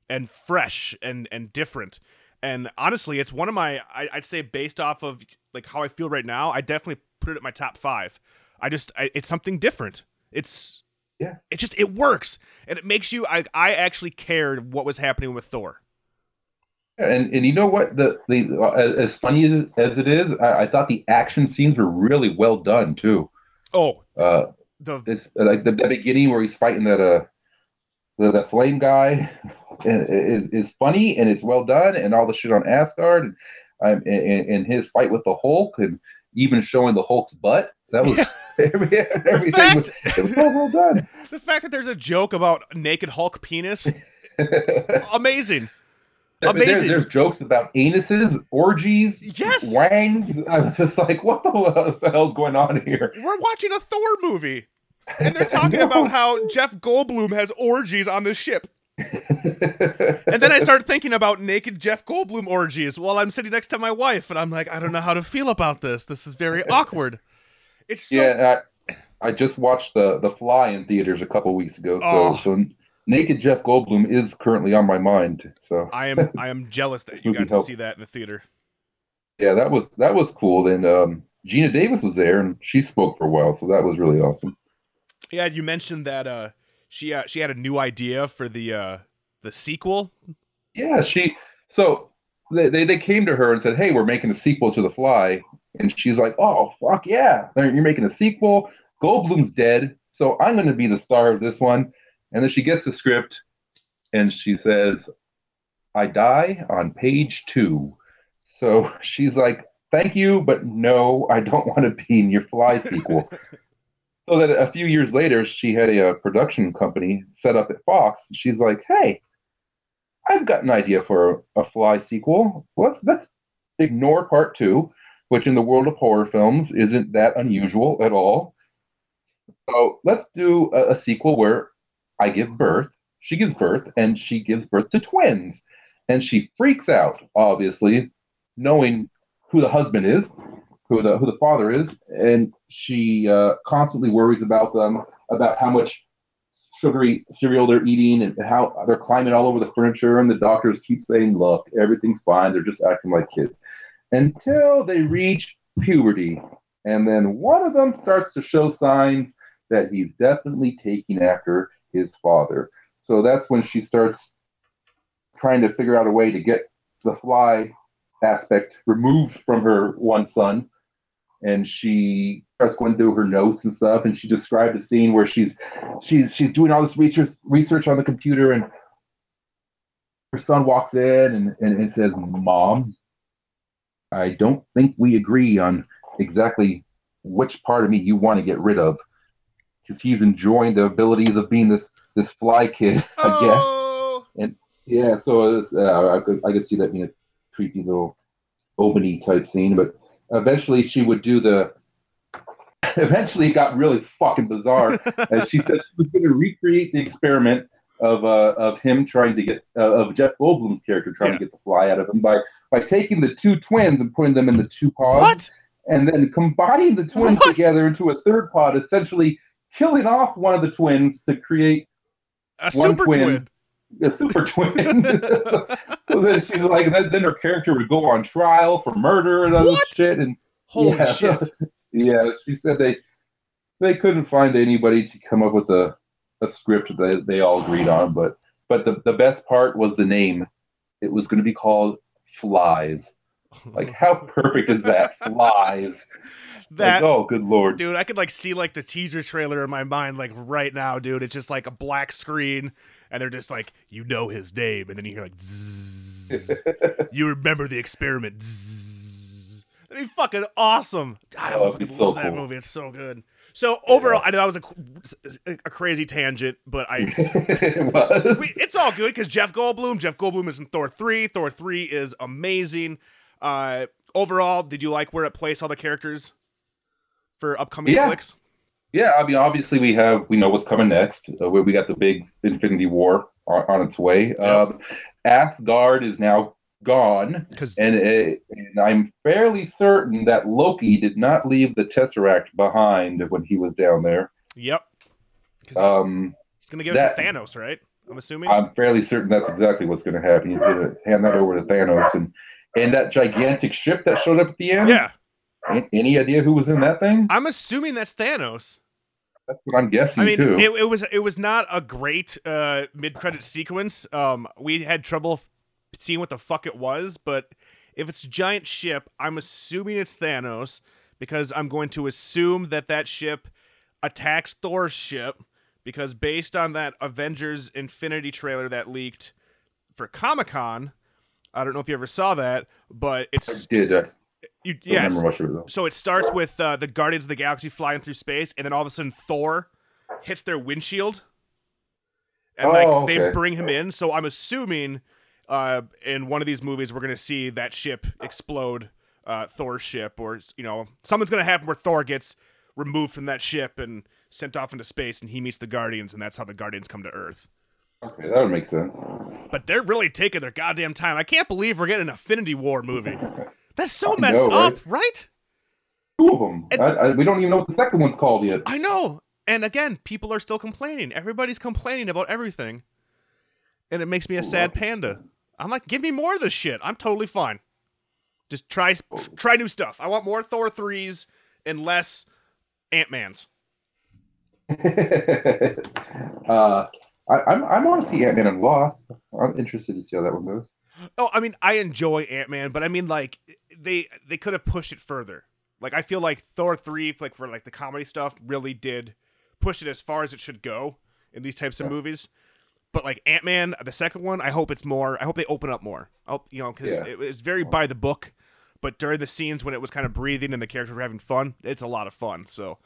and fresh and and different. And honestly it's one of my I, i'd say based off of like how i feel right now i definitely put it at my top five. I just I, it's something different. It's Yeah. it just it works and it makes you i i actually cared what was happening with thor Yeah, And and you know what? The the uh, as, as funny as, as it is, I, I thought the action scenes were really well done too. oh Uh, the it's like the, the beginning where he's fighting that uh the, the flame guy is is funny and it's well done and all the shit on Asgard and um, and, and his fight with the Hulk and even showing the Hulk's butt. That was every, everything fact- was it was so well done. the fact that there's a joke about naked hulk penis amazing I mean, there- Amazing. there's jokes about anuses, orgies, Yes. wangs. I'm just like, what the, the hell's going on here? we're watching a thor movie and they're talking No. about how jeff goldblum has orgies on the ship and then i start thinking about naked jeff goldblum orgies while i'm sitting next to my wife and i'm like i don't know how to feel about this this is very awkward it's so yeah, I, I just watched the the Fly in theaters a couple weeks ago. So, Oh. so naked Jeff Goldblum is currently on my mind. So i am i am jealous that you got to see that in the theater yeah, that was that was cool. And um, Geena Davis was there, and she spoke for a while, so that was really awesome. yeah you mentioned that uh she uh, she had a new idea for the uh the sequel Yeah, she. So they, they they came to her and said, "Hey, we're making a sequel to The Fly," and she's like, "Oh fuck yeah! You're making a sequel. Goldblum's dead, so I'm going to be the star of this one." And then she gets the script, and she says, "I die on page two. So she's like, "Thank you, but no, I don't want to be in your Fly sequel." so that a few years later, she had a, uh production company set up at Fox. She's like, "Hey." I've got an idea for a, a Fly sequel. Let's let's ignore part two, which in the world of horror films isn't that unusual at all. So let's do a, a sequel where I give birth, she gives birth, and she gives birth to twins, and she freaks out, obviously, knowing who the husband is, who the who the father is, and she uh, constantly worries about them, about how much sugary cereal they're eating and how they're climbing all over the furniture, and the doctors keep saying, "Look, everything's fine. They're just acting like kids," until they reach puberty, and then one of them starts to show signs that he's definitely taking after his father. So that's when she starts trying to figure out a way to get the fly aspect removed from her one son and she starts going through her notes and stuff and she described a scene where she's she's she's doing all this research research on the computer and her son walks in and, and it says mom i don't think we agree on exactly which part of me you want to get rid of because he's enjoying the abilities of being this this fly kid i guess Oh, yeah, so it's, uh, I could I could see that being a creepy little Obany type scene, but eventually she would do the. Eventually, it got really fucking bizarre. as she said, she was going to recreate the experiment of uh, of him trying to get uh, of Jeff Goldblum's character trying Yeah. to get the fly out of him by by taking the two twins and putting them in the two pods, what? and then combining the twins What? together into a third pod, essentially killing off one of the twins to create A One super twin. twin. a super twin. so then she's like, then, then her character would go on trial for murder and other What? shit. And Holy yeah, shit. so- yeah, she said they they couldn't find anybody to come up with a, a script that they, all agreed on. But but the, the best part was the name. It was going to be called Flies. Like, how perfect is that? Flies. that like, oh, good lord. dude, I could like see like the teaser trailer in my mind like right now, dude. It's just like a black screen and they're just like, you know his name, and then you hear like zzz. you remember the experiment. Zzz. That'd be fucking awesome. I Oh, fucking so that cool. movie. It's so good. So overall, I know that was a, a crazy tangent, but I it was. we, it's all good because Jeff Goldblum. Jeff Goldblum is in Thor three. Thor three is amazing. Uh, overall, did you like where it placed all the characters for upcoming Yeah. flicks? Yeah, I mean, obviously we have we know what's coming next. Uh, where we got the big Infinity War on, on its way. Um, Asgard is now gone, Because and, it, and I'm fairly certain that Loki did not leave the Tesseract behind when he was down there. yep, because Um, he's gonna give it that- to Thanos, right? I'm assuming. I'm fairly certain that's exactly what's going to happen. He's going to hand that over to Thanos, and and that gigantic ship that showed up at the end. yeah, A- Any idea who was in that thing? I'm assuming that's Thanos. That's what I'm guessing I mean, too. it, it was it was not a great uh, mid credit sequence. Um, we had trouble seeing what the fuck it was, but if it's a giant ship, I'm assuming it's Thanos because I'm going to assume that that ship attacks Thor's ship because based on that Avengers Infinity trailer that leaked for Comic Con, I don't know if you ever saw that, but I it's did. I you, remember much of it so it starts with uh, the Guardians of the Galaxy flying through space, and then all of a sudden Thor hits their windshield, and like Oh, they bring him in. So I'm assuming uh, in one of these movies we're gonna see that ship explode, uh, Thor's ship, or you know something's gonna happen where Thor gets removed from that ship and sent off into space, and he meets the Guardians, and that's how the Guardians come to Earth. Okay, that would make sense. But they're really taking their goddamn time. I can't believe we're getting an Infinity War movie. That's so messed know, right? up, right? Two of them. And- I, I, we don't even know what the second one's called yet. I know. And again, people are still complaining. Everybody's complaining about everything. And it makes me a sad panda. I'm like, give me more of this shit. I'm totally fine. Just try try new stuff. I want more Thor 3s and less Ant-Mans. uh, I, I'm I'm want to see Ant Man and Lost. I'm interested to see how that one goes. Oh, I mean, I enjoy Ant-Man, but I mean like they they could have pushed it further. Like I feel like Thor 3 like for like the comedy stuff really did push it as far as it should go in these types of movies. But like Ant Man, the second one, I hope it's more. I hope they open up more. I hope, you know, because Yeah. it was very by the book. But during the scenes when it was kind of breathing and the characters were having fun, it's a lot of fun. So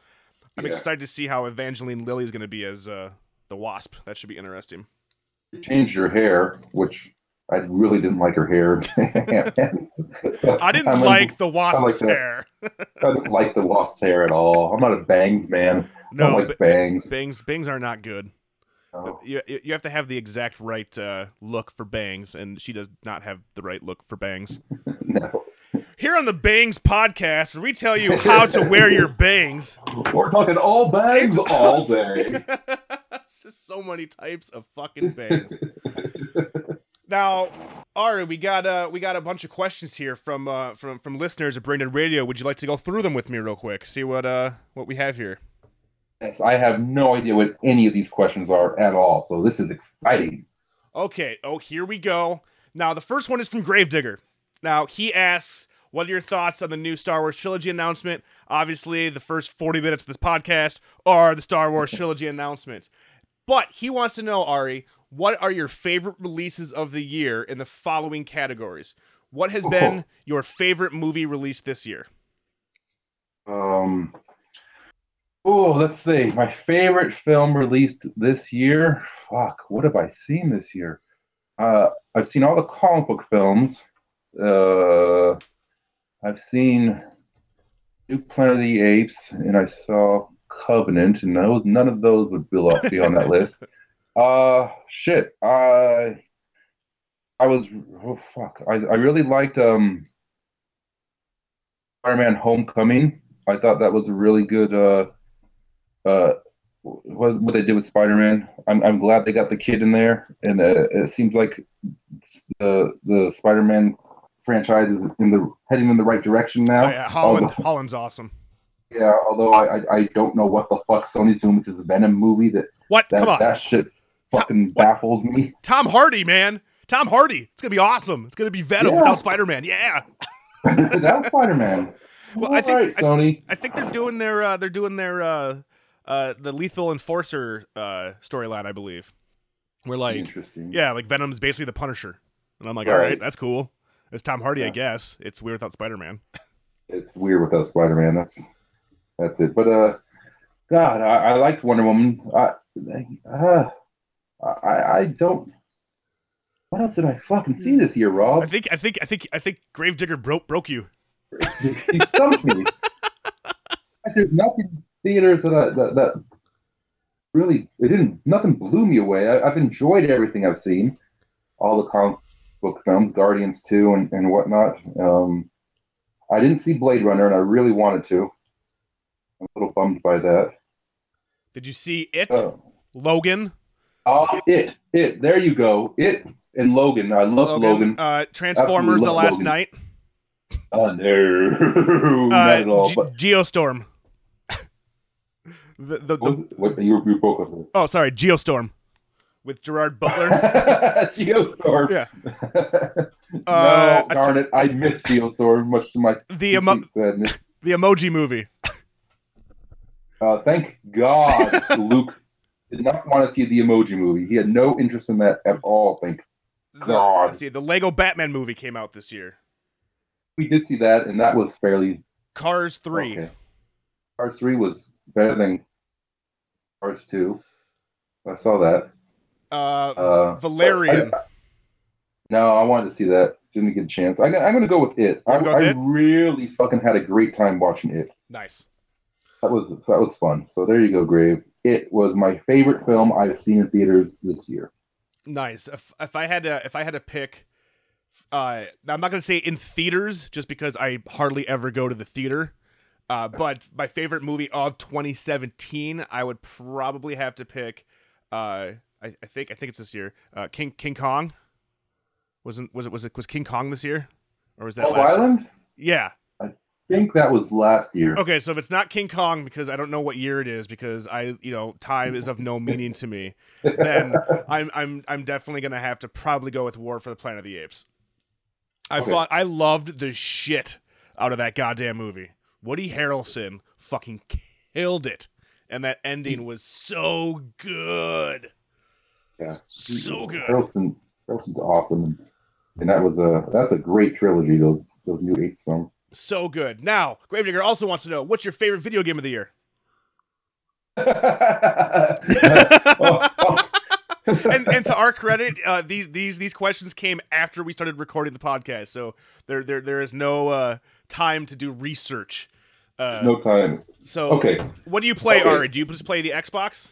I'm Yeah. excited to see how Evangeline Lilly is going to be as uh, the Wasp. That should be interesting. You changed your hair, which I really didn't like her hair. So I didn't I'm like the wasp's like hair. I didn't like the lost hair at all. I'm not a bangs man. I No, don't like ba- bangs. bangs bangs are not good. No. You you have to have the exact right uh, look for bangs, and she does not have the right look for bangs. no. Here on the Bangs podcast, where we tell you how to wear your bangs. We're talking all bangs all day. it's just so many types of fucking bangs. now, Ari, we got uh we got a bunch of questions here from uh from from listeners of Brandon Radio. Would you like to go through them with me real quick? See what uh what we have here. Yes, I have no idea what any of these questions are at all. So this is exciting. Okay. Oh, here we go. Now, the first one is from Gravedigger. Now, he asks, What are your thoughts on the new Star Wars trilogy announcement? Obviously, the first 40 minutes of this podcast are the Star Wars trilogy announcements. But he wants to know, Ari, what are your favorite releases of the year in the following categories? What has been your favorite movie released this year? Um. Oh, let's see. My favorite film released this year. Fuck, what have I seen this year? Uh, I've seen all the comic book films. Uh, I've seen New Planet of the Apes, and I saw Covenant, and those, none of those would be on that list. Uh, shit. I I was oh fuck. I I really liked um Spider-Man: Homecoming. I thought that was a really good uh uh what, what they did with Spider-Man. I'm I'm glad they got the kid in there, and uh, it seems like the the Spider-Man franchise is in the heading in the right direction now. Oh, yeah, Holland, Although- Holland's awesome. yeah, although I, I I don't know what the fuck Sony's doing with this Venom movie. That What? that Come on. that shit fucking what? baffles me. Tom Hardy, man. Tom Hardy. It's going to be awesome. It's going to be Venom Yeah. without Spider Man. Yeah. that Spider-Man. Well, All I think- right, I- Sony. I think they're doing their uh, they're doing their uh, uh, the lethal enforcer uh, storyline, I believe. We're like, Interesting. yeah, like Venom's basically the Punisher, and I'm like, all right, Right. that's cool. It's Tom Hardy, I guess. It's weird without Spider Man. it's weird without Spider Man. That's that's it. But uh, God, I, I liked Wonder Woman. I, uh, I I don't. What else did I fucking see this year, Rob? I think I think I think I think Gravedigger broke broke you. you stumped me. There's nothing in theaters that I, that that really it didn't nothing blew me away. I, I've enjoyed everything I've seen, all the comic book films, Guardians two and and whatnot. Um, I didn't see Blade Runner, and I really wanted to. I'm a little bummed by that. Did you see it? Oh, Logan. oh it it there you go it and Logan. I love Logan. Logan. Uh, Transformers: Absolutely The Last Logan. Night. Oh no, not Uh, at all. Ge- But Geostorm. The, the, the, what you, you broke up. oh, sorry, Geostorm, with Gerard Butler. Geostorm. Yeah. no, Uh, I darn it. I missed Geostorm, much to my The emo- sadness. the Emoji Movie. Uh, thank God Luke did not want to see the emoji movie. He had no interest in that at all, thank God. let's see, the Lego Batman movie came out this year. We did see that, and that was fairly Cars Three. okay. Cars 3 was better than Cars 2. I saw that. Uh, Uh, Valerian. I- no, I wanted to see that. Didn't get a chance. I, I'm going to go with it. I, with I It? really fucking had a great time watching it. nice. That was that was fun. So there you go, Grave. It was my favorite film I've seen in theaters this year. Nice. If if I had to if I had to pick uh I'm not going to say in theaters just because I hardly ever go to the theater. Uh but my favorite movie of 2017, I would probably have to pick uh I, I think I think it's this year. Uh King King Kong. Wasn't was it was it was King Kong this year? Or was that Love last year? Island? Yeah. I think that was last year. Okay, so if it's not King Kong because I don't know what year it is because I, you know, time is of no meaning to me, then I'm I'm I'm definitely gonna have to probably go with War for the Planet of the Apes. I Okay. thought I loved the shit out of that goddamn movie. Woody Harrelson fucking killed it, and that ending was so good, Yeah. so good. Harrelson, Harrelson's awesome, and, that was a that's a great trilogy. Those those new eight films. So good. Now, Gravedigger also wants to know what's your favorite video game of the year. Oh, oh. and and to our credit, uh, these these these questions came after we started recording the podcast, so there there there is no uh, time to do research. Uh, no time. So Okay. what do you play, Okay. Ari? Do you just play the Xbox?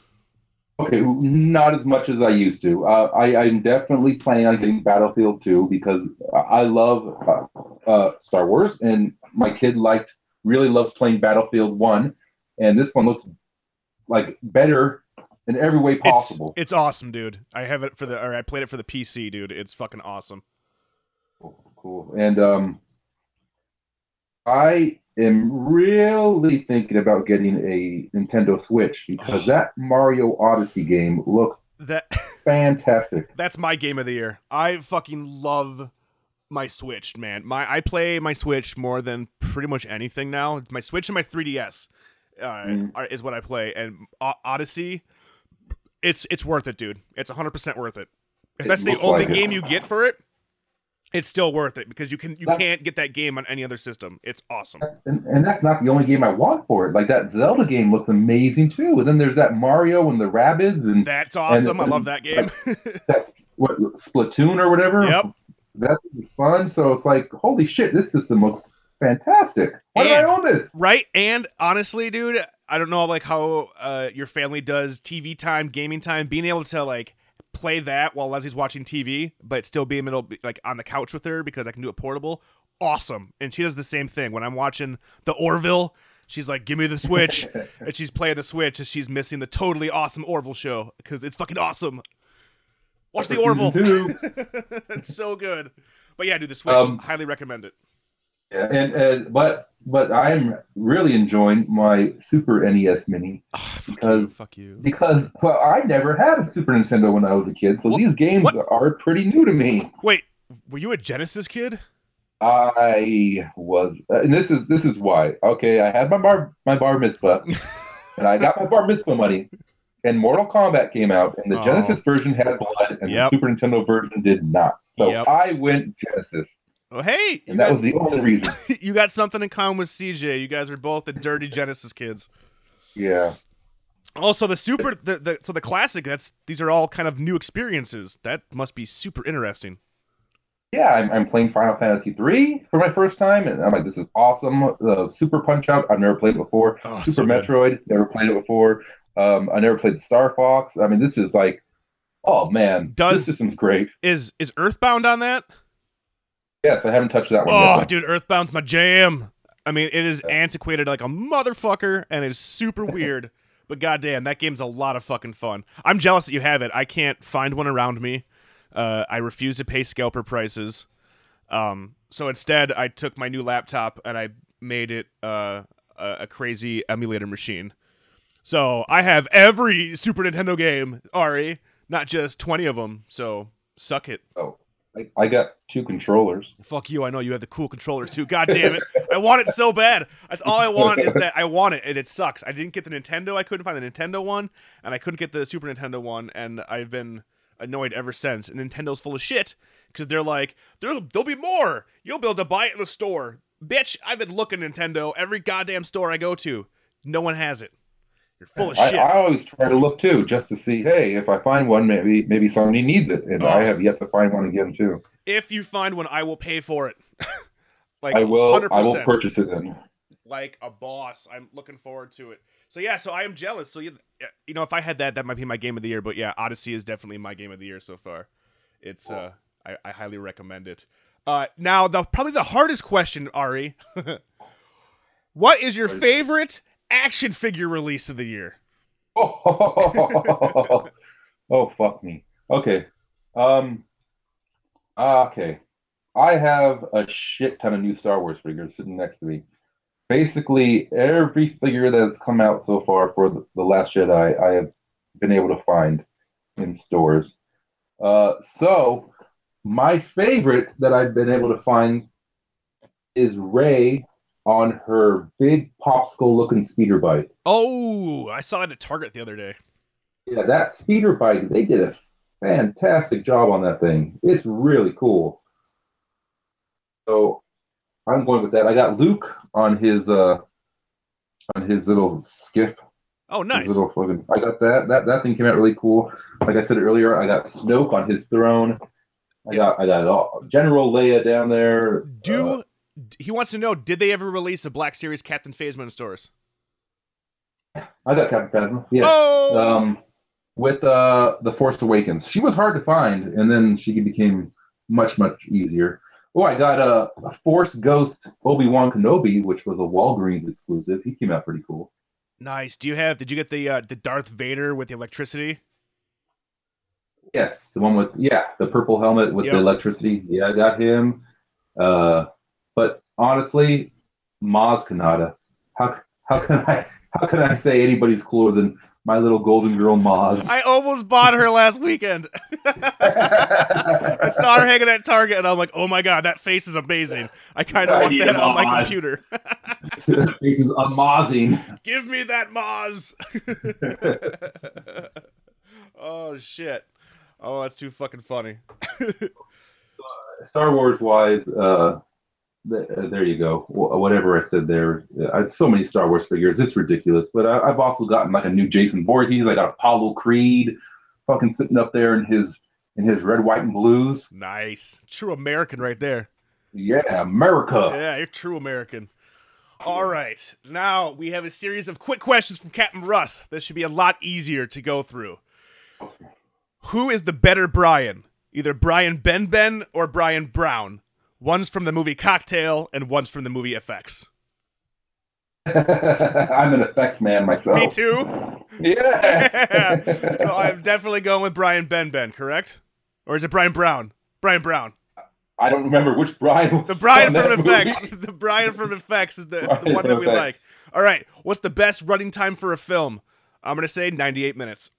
Okay, not as much as I used to. Uh, I, I'm definitely planning on getting Battlefield 2 because I love uh, uh, Star Wars, and my kid liked really loves playing Battlefield 1, and this one looks like better in every way It's possible. it's awesome, dude. I have it for the or I played it for the PC, dude. It's fucking awesome. Cool. And um, I am really thinking about getting a Nintendo Switch because that Mario Odyssey game looks That fantastic. that's my game of the year. I fucking love my Switch, man. My I play my Switch more than pretty much anything now. My Switch and my 3DS uh, Mm. are, is what I play, and O- Odyssey, it's it's worth it, dude. It's 100 percent worth it. If It that's the only like it. game you get for it, it's still worth it because you can you can't get that game on any other system. It's awesome. And, and that's not the only game I want for it. Like that Zelda game looks amazing too. And then there's that Mario and the Rabbids and That's awesome. I and- love that game. that's what Splatoon or whatever. Yep. That's fun. So it's like, holy shit, this system looks fantastic. Why do I own this? Right, and honestly, dude, I don't know like how uh, your family does TV time, gaming time, being able to like play that while Leslie's watching TV, but still being able to be like on the couch with her because I can do it portable. Awesome, and she does the same thing when I'm watching the Orville. She's like, "Give me the Switch," and she's playing the Switch, and she's missing the totally awesome Orville show because it's fucking awesome. Watch the Orville. it's so good. But yeah, dude, the Switch, Um, highly recommend it. Yeah, and, and but but I'm really enjoying my Super NES Mini Ah, fuck you, because- fuck you. because well, I never had a Super Nintendo when I was a kid, so What- these games what? are pretty new to me. Wait, were you a Genesis kid? I was, uh, and this is this is why. Okay, I had my bar my bar mitzvah, and I got my bar mitzvah money, and Mortal Kombat came out, and the Oh. Genesis version had blood, and Yep. the Super Nintendo version did not. So Yep. I went Genesis, Oh, hey, and that got, was the only reason. you got something in common with CJ. You guys are both the dirty Genesis kids. Yeah, Also, the super, the, the so the classic. That's these are all kind of new experiences. That must be super interesting. yeah. I'm, I'm playing Final Fantasy three for my first time, and I'm like, this is awesome. The Super Punch Out, I've never played it before. Oh, Super so. Metroid, never played it before. Um, I never played Star Fox. I mean, this is like, oh man, Does- this system's great. Is is Earthbound on that? Yes, I haven't touched that one. Oh, yet, dude, Earthbound's my jam. I mean, it is antiquated like a motherfucker, and it's super weird. But goddamn, that game's a lot of fucking fun. I'm jealous that you have it. I can't find one around me. Uh, I refuse to pay scalper prices. Um, so instead, I took my new laptop and I made it uh, a, crazy emulator machine. So I have every Super Nintendo game, Ari, not just 20 of them. So suck it. Oh, I, I got two controllers. Fuck you. I know you have the cool controller too. God damn it. I want it so bad. That's all I want is that I want it and it sucks. I didn't get the Nintendo. I couldn't find the Nintendo one and I couldn't get the Super Nintendo one and I've been annoyed ever since. And Nintendo's full of shit because they're like, there'll, there'll be more. You'll be able to buy it in the store. Bitch, I've been looking Nintendo every goddamn store I go to. No one has it. You're full of I, shit. I always try to look too, just to see. Hey, if I find one, maybe maybe somebody needs it, and I have yet to find one again too. if you find one, I will pay for it. like I will. 100%. I will purchase it then. like a boss. I'm looking forward to it. So yeah, so I am jealous. So you, you know, if I had that, that might be my game of the year. But yeah, Odyssey is definitely my game of the year so far. It's uh, I, I highly recommend it. Uh, now the probably the hardest question, Ari. what is your favorite action figure release of the year? Oh, oh fuck me. Okay. Um. Okay. I have a shit ton of new Star Wars figures sitting next to me. Basically, every figure that's come out so far for the, the Last Jedi, I have been able to find in stores. Uh, so, my favorite that I've been able to find is Rey on her big popsicle-looking speeder bike. Oh, I saw it at Target the other day. Yeah, that speeder bike, they did a fantastic job on that thing. It's really cool. So I'm going with that. I got Luke on his uh on his little skiff Oh, nice. Little fucking, I got that. That that thing came out really cool. Like I said earlier, I got Snoke on his throne. I got I got it all. General Leia down there. Do Uh, he wants to know? Did they ever release a Black Series Captain Phasma in stores? I got Captain Phasma. Yeah. Oh, um, with uh, the Force Awakens. She was hard to find, and then she became much much easier. Oh, I got a, a Force Ghost Obi Wan Kenobi, which was a Walgreens exclusive. He came out pretty cool. nice. Do you have? Did you get the uh, the Darth Vader with the electricity? Yes, the one with yeah the purple helmet with Yep. the electricity. Yeah, I got him. Uh, honestly, Maz Kanata. How how can I how can I say anybody's cooler than my little golden girl Maz? I almost bought her last weekend. I saw her hanging at Target, and I'm like, "Oh my god, that face is amazing! I kind of want that a on my Maz. computer. It is amazing. Give me that Maz. oh shit! Oh, that's too fucking funny. Star Wars wise, uh, Uh, there you go. Wh- whatever I said there, uh, I have so many Star Wars figures. It's ridiculous. But I, I've also gotten like a new Jason Voorhees. I got Apollo Creed, fucking sitting up there in his in his red, white, and blues. nice, true American right there. Yeah, America. Yeah, you're true American. All right, now we have a series of quick questions from Captain Russ. That should be a lot easier to go through. Who is the better Brian? Either Brian Dennehy or Brian Brown. One's from the movie Cocktail, and one's from the movie Effects. I'm an effects man myself. Me too. Yeah. So I'm definitely going with Brian Dennehy. Correct? Or is it Brian Brown? Brian Brown. I don't remember which Brian. The Brian from Effects. Movie. The Brian from Effects is the, the one that we FX. like. All right. What's the best running time for a film? I'm gonna say 98 minutes.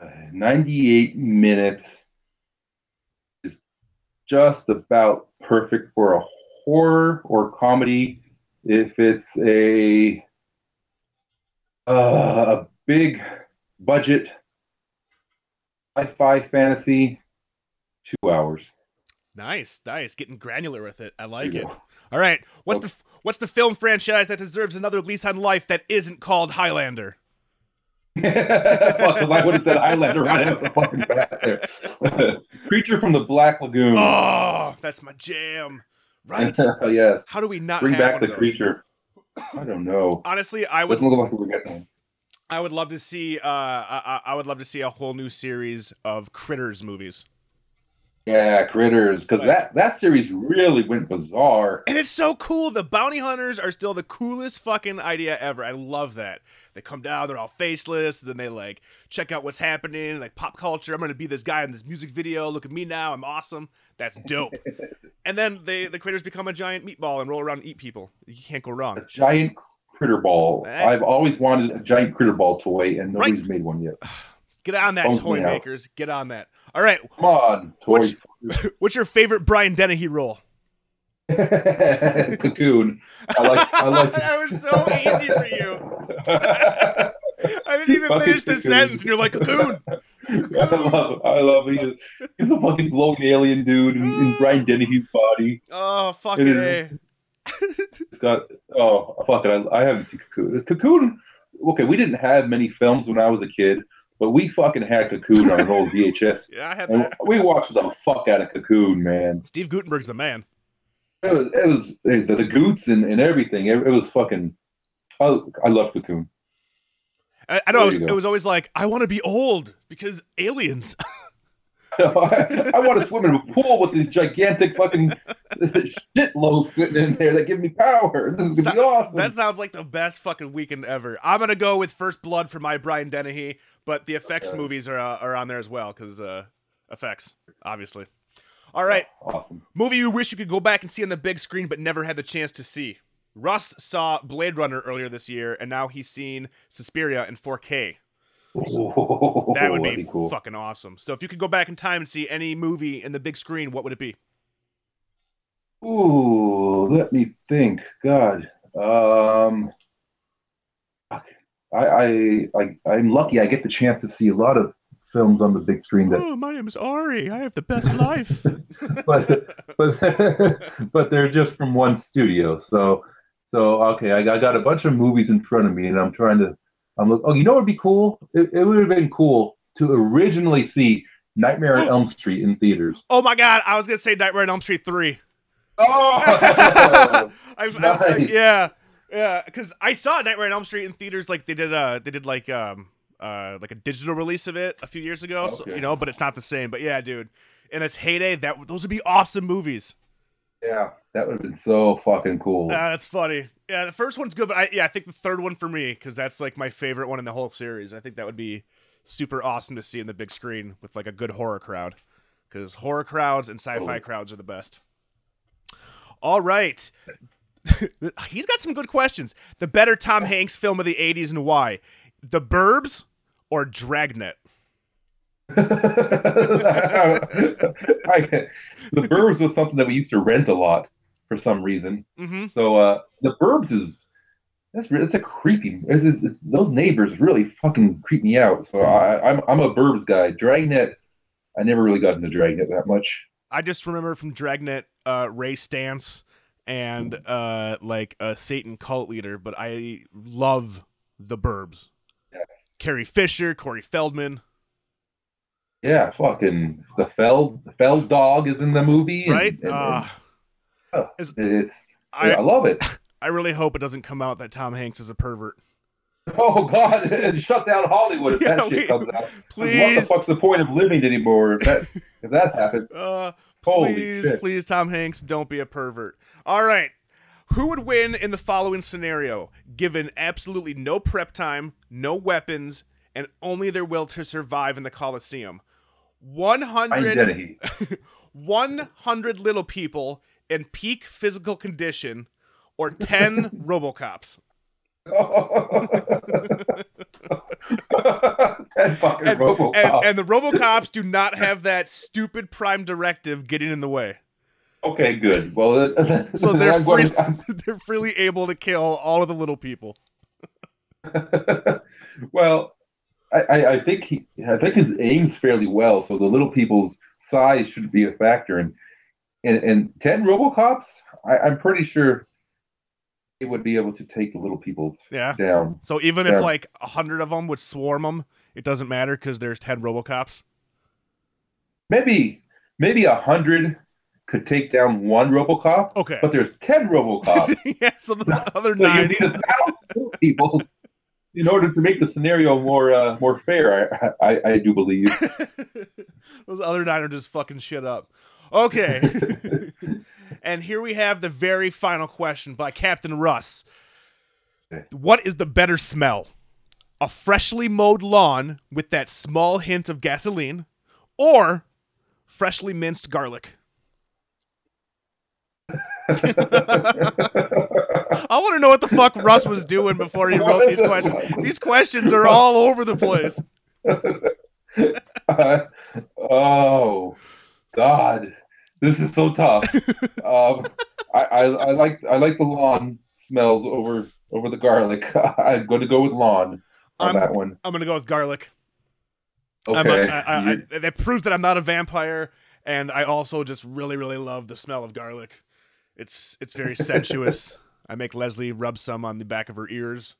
Uh, 98 minutes just about perfect for a horror or comedy. If it's a uh, a big budget sci-fi fantasy, two hours. Nice, nice. Getting granular with it. I like it. All right. What's the what's the film franchise that deserves another lease on life that isn't called Highlander? Fuck, I would have said Highlander right out the fucking bat there. Creature from the Black Lagoon. Oh, that's my jam. Right? yes. How do we not Bring back the creature. I don't know. Honestly, I would Doesn't look like we're getting one. I would love to see uh I, I I would love to see a whole new series of Critters movies. Yeah, critters, because that that series really went bizarre. And it's so cool. The bounty hunters are still the coolest fucking idea ever. I love that. They come down, they're all faceless, then they like check out what's happening, like pop culture. I'm gonna be this guy in this music video. Look at me now, I'm awesome. That's dope. and then they the critters become a giant meatball and roll around and eat people. You can't go wrong. A giant critter ball. Eh. I've always wanted a giant critter ball toy, and Right. nobody's made one yet. Get on that, Bones toy me out. makers. Get on that. All right. Come on, toy. Which- What's your favorite Brian Dennehy role? Cocoon. I like. I like. that was so easy for you. I didn't even Fucking finish the Cocoon. sentence, and you're like, cocoon. I love. I love. He's, he's a fucking glowing alien dude in, in Brian Dennehy's body. Oh, fuck It it. is- It's got. Oh fuck it! I, I haven't seen Cocoon. Cocoon. Okay, we didn't have many films when I was a kid, but we fucking had Cocoon on an old VHS. Yeah, I had And we watched the fuck out of Cocoon, man. Steve Guttenberg's the man. It was, it was the, the goots and, and everything. It, it was fucking. I, I love Cocoon. I, I know. It was, it was always like, I want to be old because aliens. I, I want to swim in a pool with these gigantic fucking shit loaves sitting in there that give me power. This is gonna be awesome. that sounds like the best fucking weekend ever. I'm gonna go with First Blood for my Brian Dennehy, but the effects Okay. movies are uh, are on there as well because uh, effects, obviously. All right, awesome. movie you wish you could go back and see on the big screen but never had the chance to see. Russ saw Blade Runner earlier this year, and now he's seen Suspiria in 4K. That would That'd be, cool. fucking awesome. So if you could go back in time and see any movie in the big screen, what would it be? Ooh, let me think. God, um. I, I, I, I'm lucky. I get the chance to see a lot of films on the big screen that Oh, my name is Ari. I have the best life. but but but they're just from one studio. So So okay, I got, I got a bunch of movies in front of me, and I'm trying to. I'm look. Oh, you know what would be cool? It, it would have been cool to originally see Nightmare on Elm Street in theaters. Oh my god, I was gonna say Nightmare on Elm Street three. Oh, I've, I've- yeah, yeah, because I saw Nightmare on Elm Street in theaters. Like they did, uh, they did like um, uh, like a digital release of it a few years ago. So, you know, but it's not the same. But yeah, dude, in its heyday, that those would be awesome movies. yeah, that would have been so fucking cool. Ah, that's funny. Yeah, the first one's good, but I, yeah, I think the third one for me because that's like my favorite one in the whole series. I think that would be super awesome to see in the big screen with like a good horror crowd because horror crowds and sci-fi Oh. crowds are the best. All right. He's got some good questions. The better Tom Hanks film of the 80s and why? The Burbs or Dragnet? I, the Burbs was something that we used to rent a lot for some reason. Mm-hmm. So uh, the Burbs is that's it's a creepy. This is it's- those neighbors really fucking creep me out. So I, I'm I'm a Burbs guy. Dragnet, I never really got into Dragnet that much. I just remember from Dragnet, uh, Ray Stance and uh, like a Satan cult leader, but I love the Burbs. Carrie Fisher, Corey Feldman, Yeah, fucking the Feld the Feld dog is in the movie, and- right? and- and Ah, is- it's I- I, love it. I really hope it doesn't come out that Tom Hanks is a pervert. Oh God, and shut down Hollywood if Yeah, that shit we- comes out. 'Cause What the fuck's the point of living anymore if that if that happens? uh, please, shit! please, Tom Hanks, don't be a pervert. All right. Who would win in the following scenario, given absolutely no prep time, no weapons, and only their will to survive in the Coliseum? 100 100 little people in peak physical condition or 10 robocops Ten fucking and, RoboCop. and, and the robocops do not have that stupid prime directive getting in the way okay, good. Well, so they're free, they're freely able to kill all of the little people well, I, I, I think he, I think his aims fairly well. So the little people's size should be a factor. And and, and ten RoboCops, I, I'm pretty sure it would be able to take the little people yeah down. so even if like a hundred of them would swarm them it doesn't matter because there's 10 robocops Maybe maybe a hundred could take down one RoboCop. okay But there's ten RoboCops. yeah so the other so you need a thousand people in order to make the scenario more uh, more fair. I, I I do believe. Those other nine are just fucking shit up. Okay. and here we have the very final question by Captain Russ. What is the better smell? A freshly mowed lawn with that small hint of gasoline or freshly minced garlic? I want to know what the fuck Russ was doing before he wrote these questions. These questions are all over the place. oh God, this is so tough. um, I, I, I like I like the lawn smells over over the garlic. I'm going to go with lawn on I'm- that one. I'm gonna go with garlic. Okay, a, I, that proves that I'm not a vampire, and I also just really, really love the smell of garlic. It's it's very sensuous. I make Leslie rub some on the back of her ears,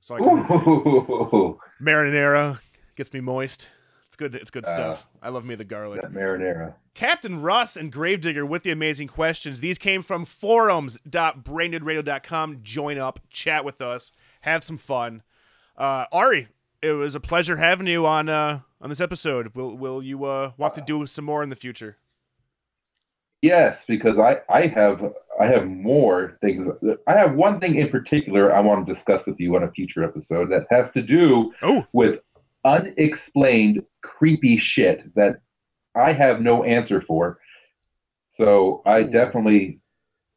so I can Ooh, marinara gets me moist. It's good. It's good Uh, stuff. I love me the garlic. that marinara. Captain Russ and Gravedigger with the amazing questions. These came from forums.braindeadradio.com. Join up, chat with us, have some fun. Uh, Ari, it was a pleasure having you on uh, on this episode. Will will you uh, want to do some more in the future? Yes, because I I have I have more things. I have one thing in particular I want to discuss with you on a future episode that has to do Oh, with unexplained creepy shit that I have no answer for. So I definitely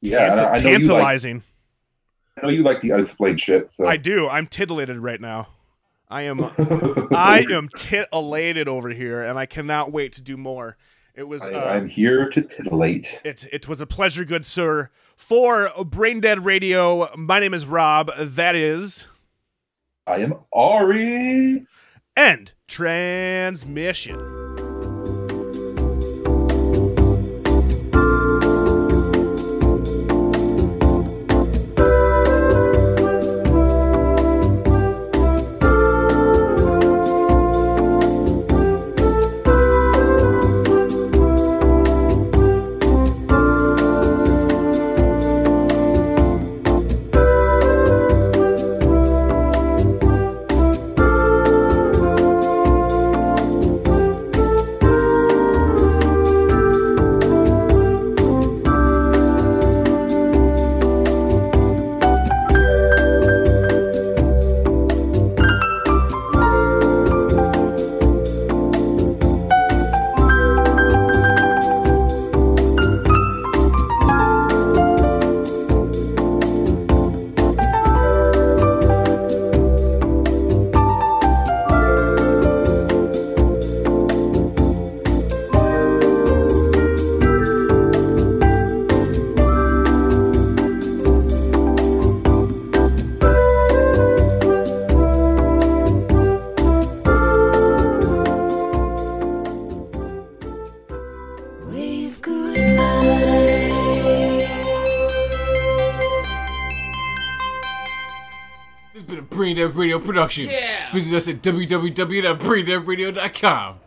yeah, and I, I tant- know you like tantalizing. I know you like the unexplained shit. So I do. I'm titillated right now. I am I am titillated over here, and I cannot wait to do more. It was uh, I, am here to titillate. It it was a pleasure, good sir. For Brain Dead Radio, my name is Rob. That is I am Ari. end transmission. Production. Yeah. Visit us at www.braindeadradio.com.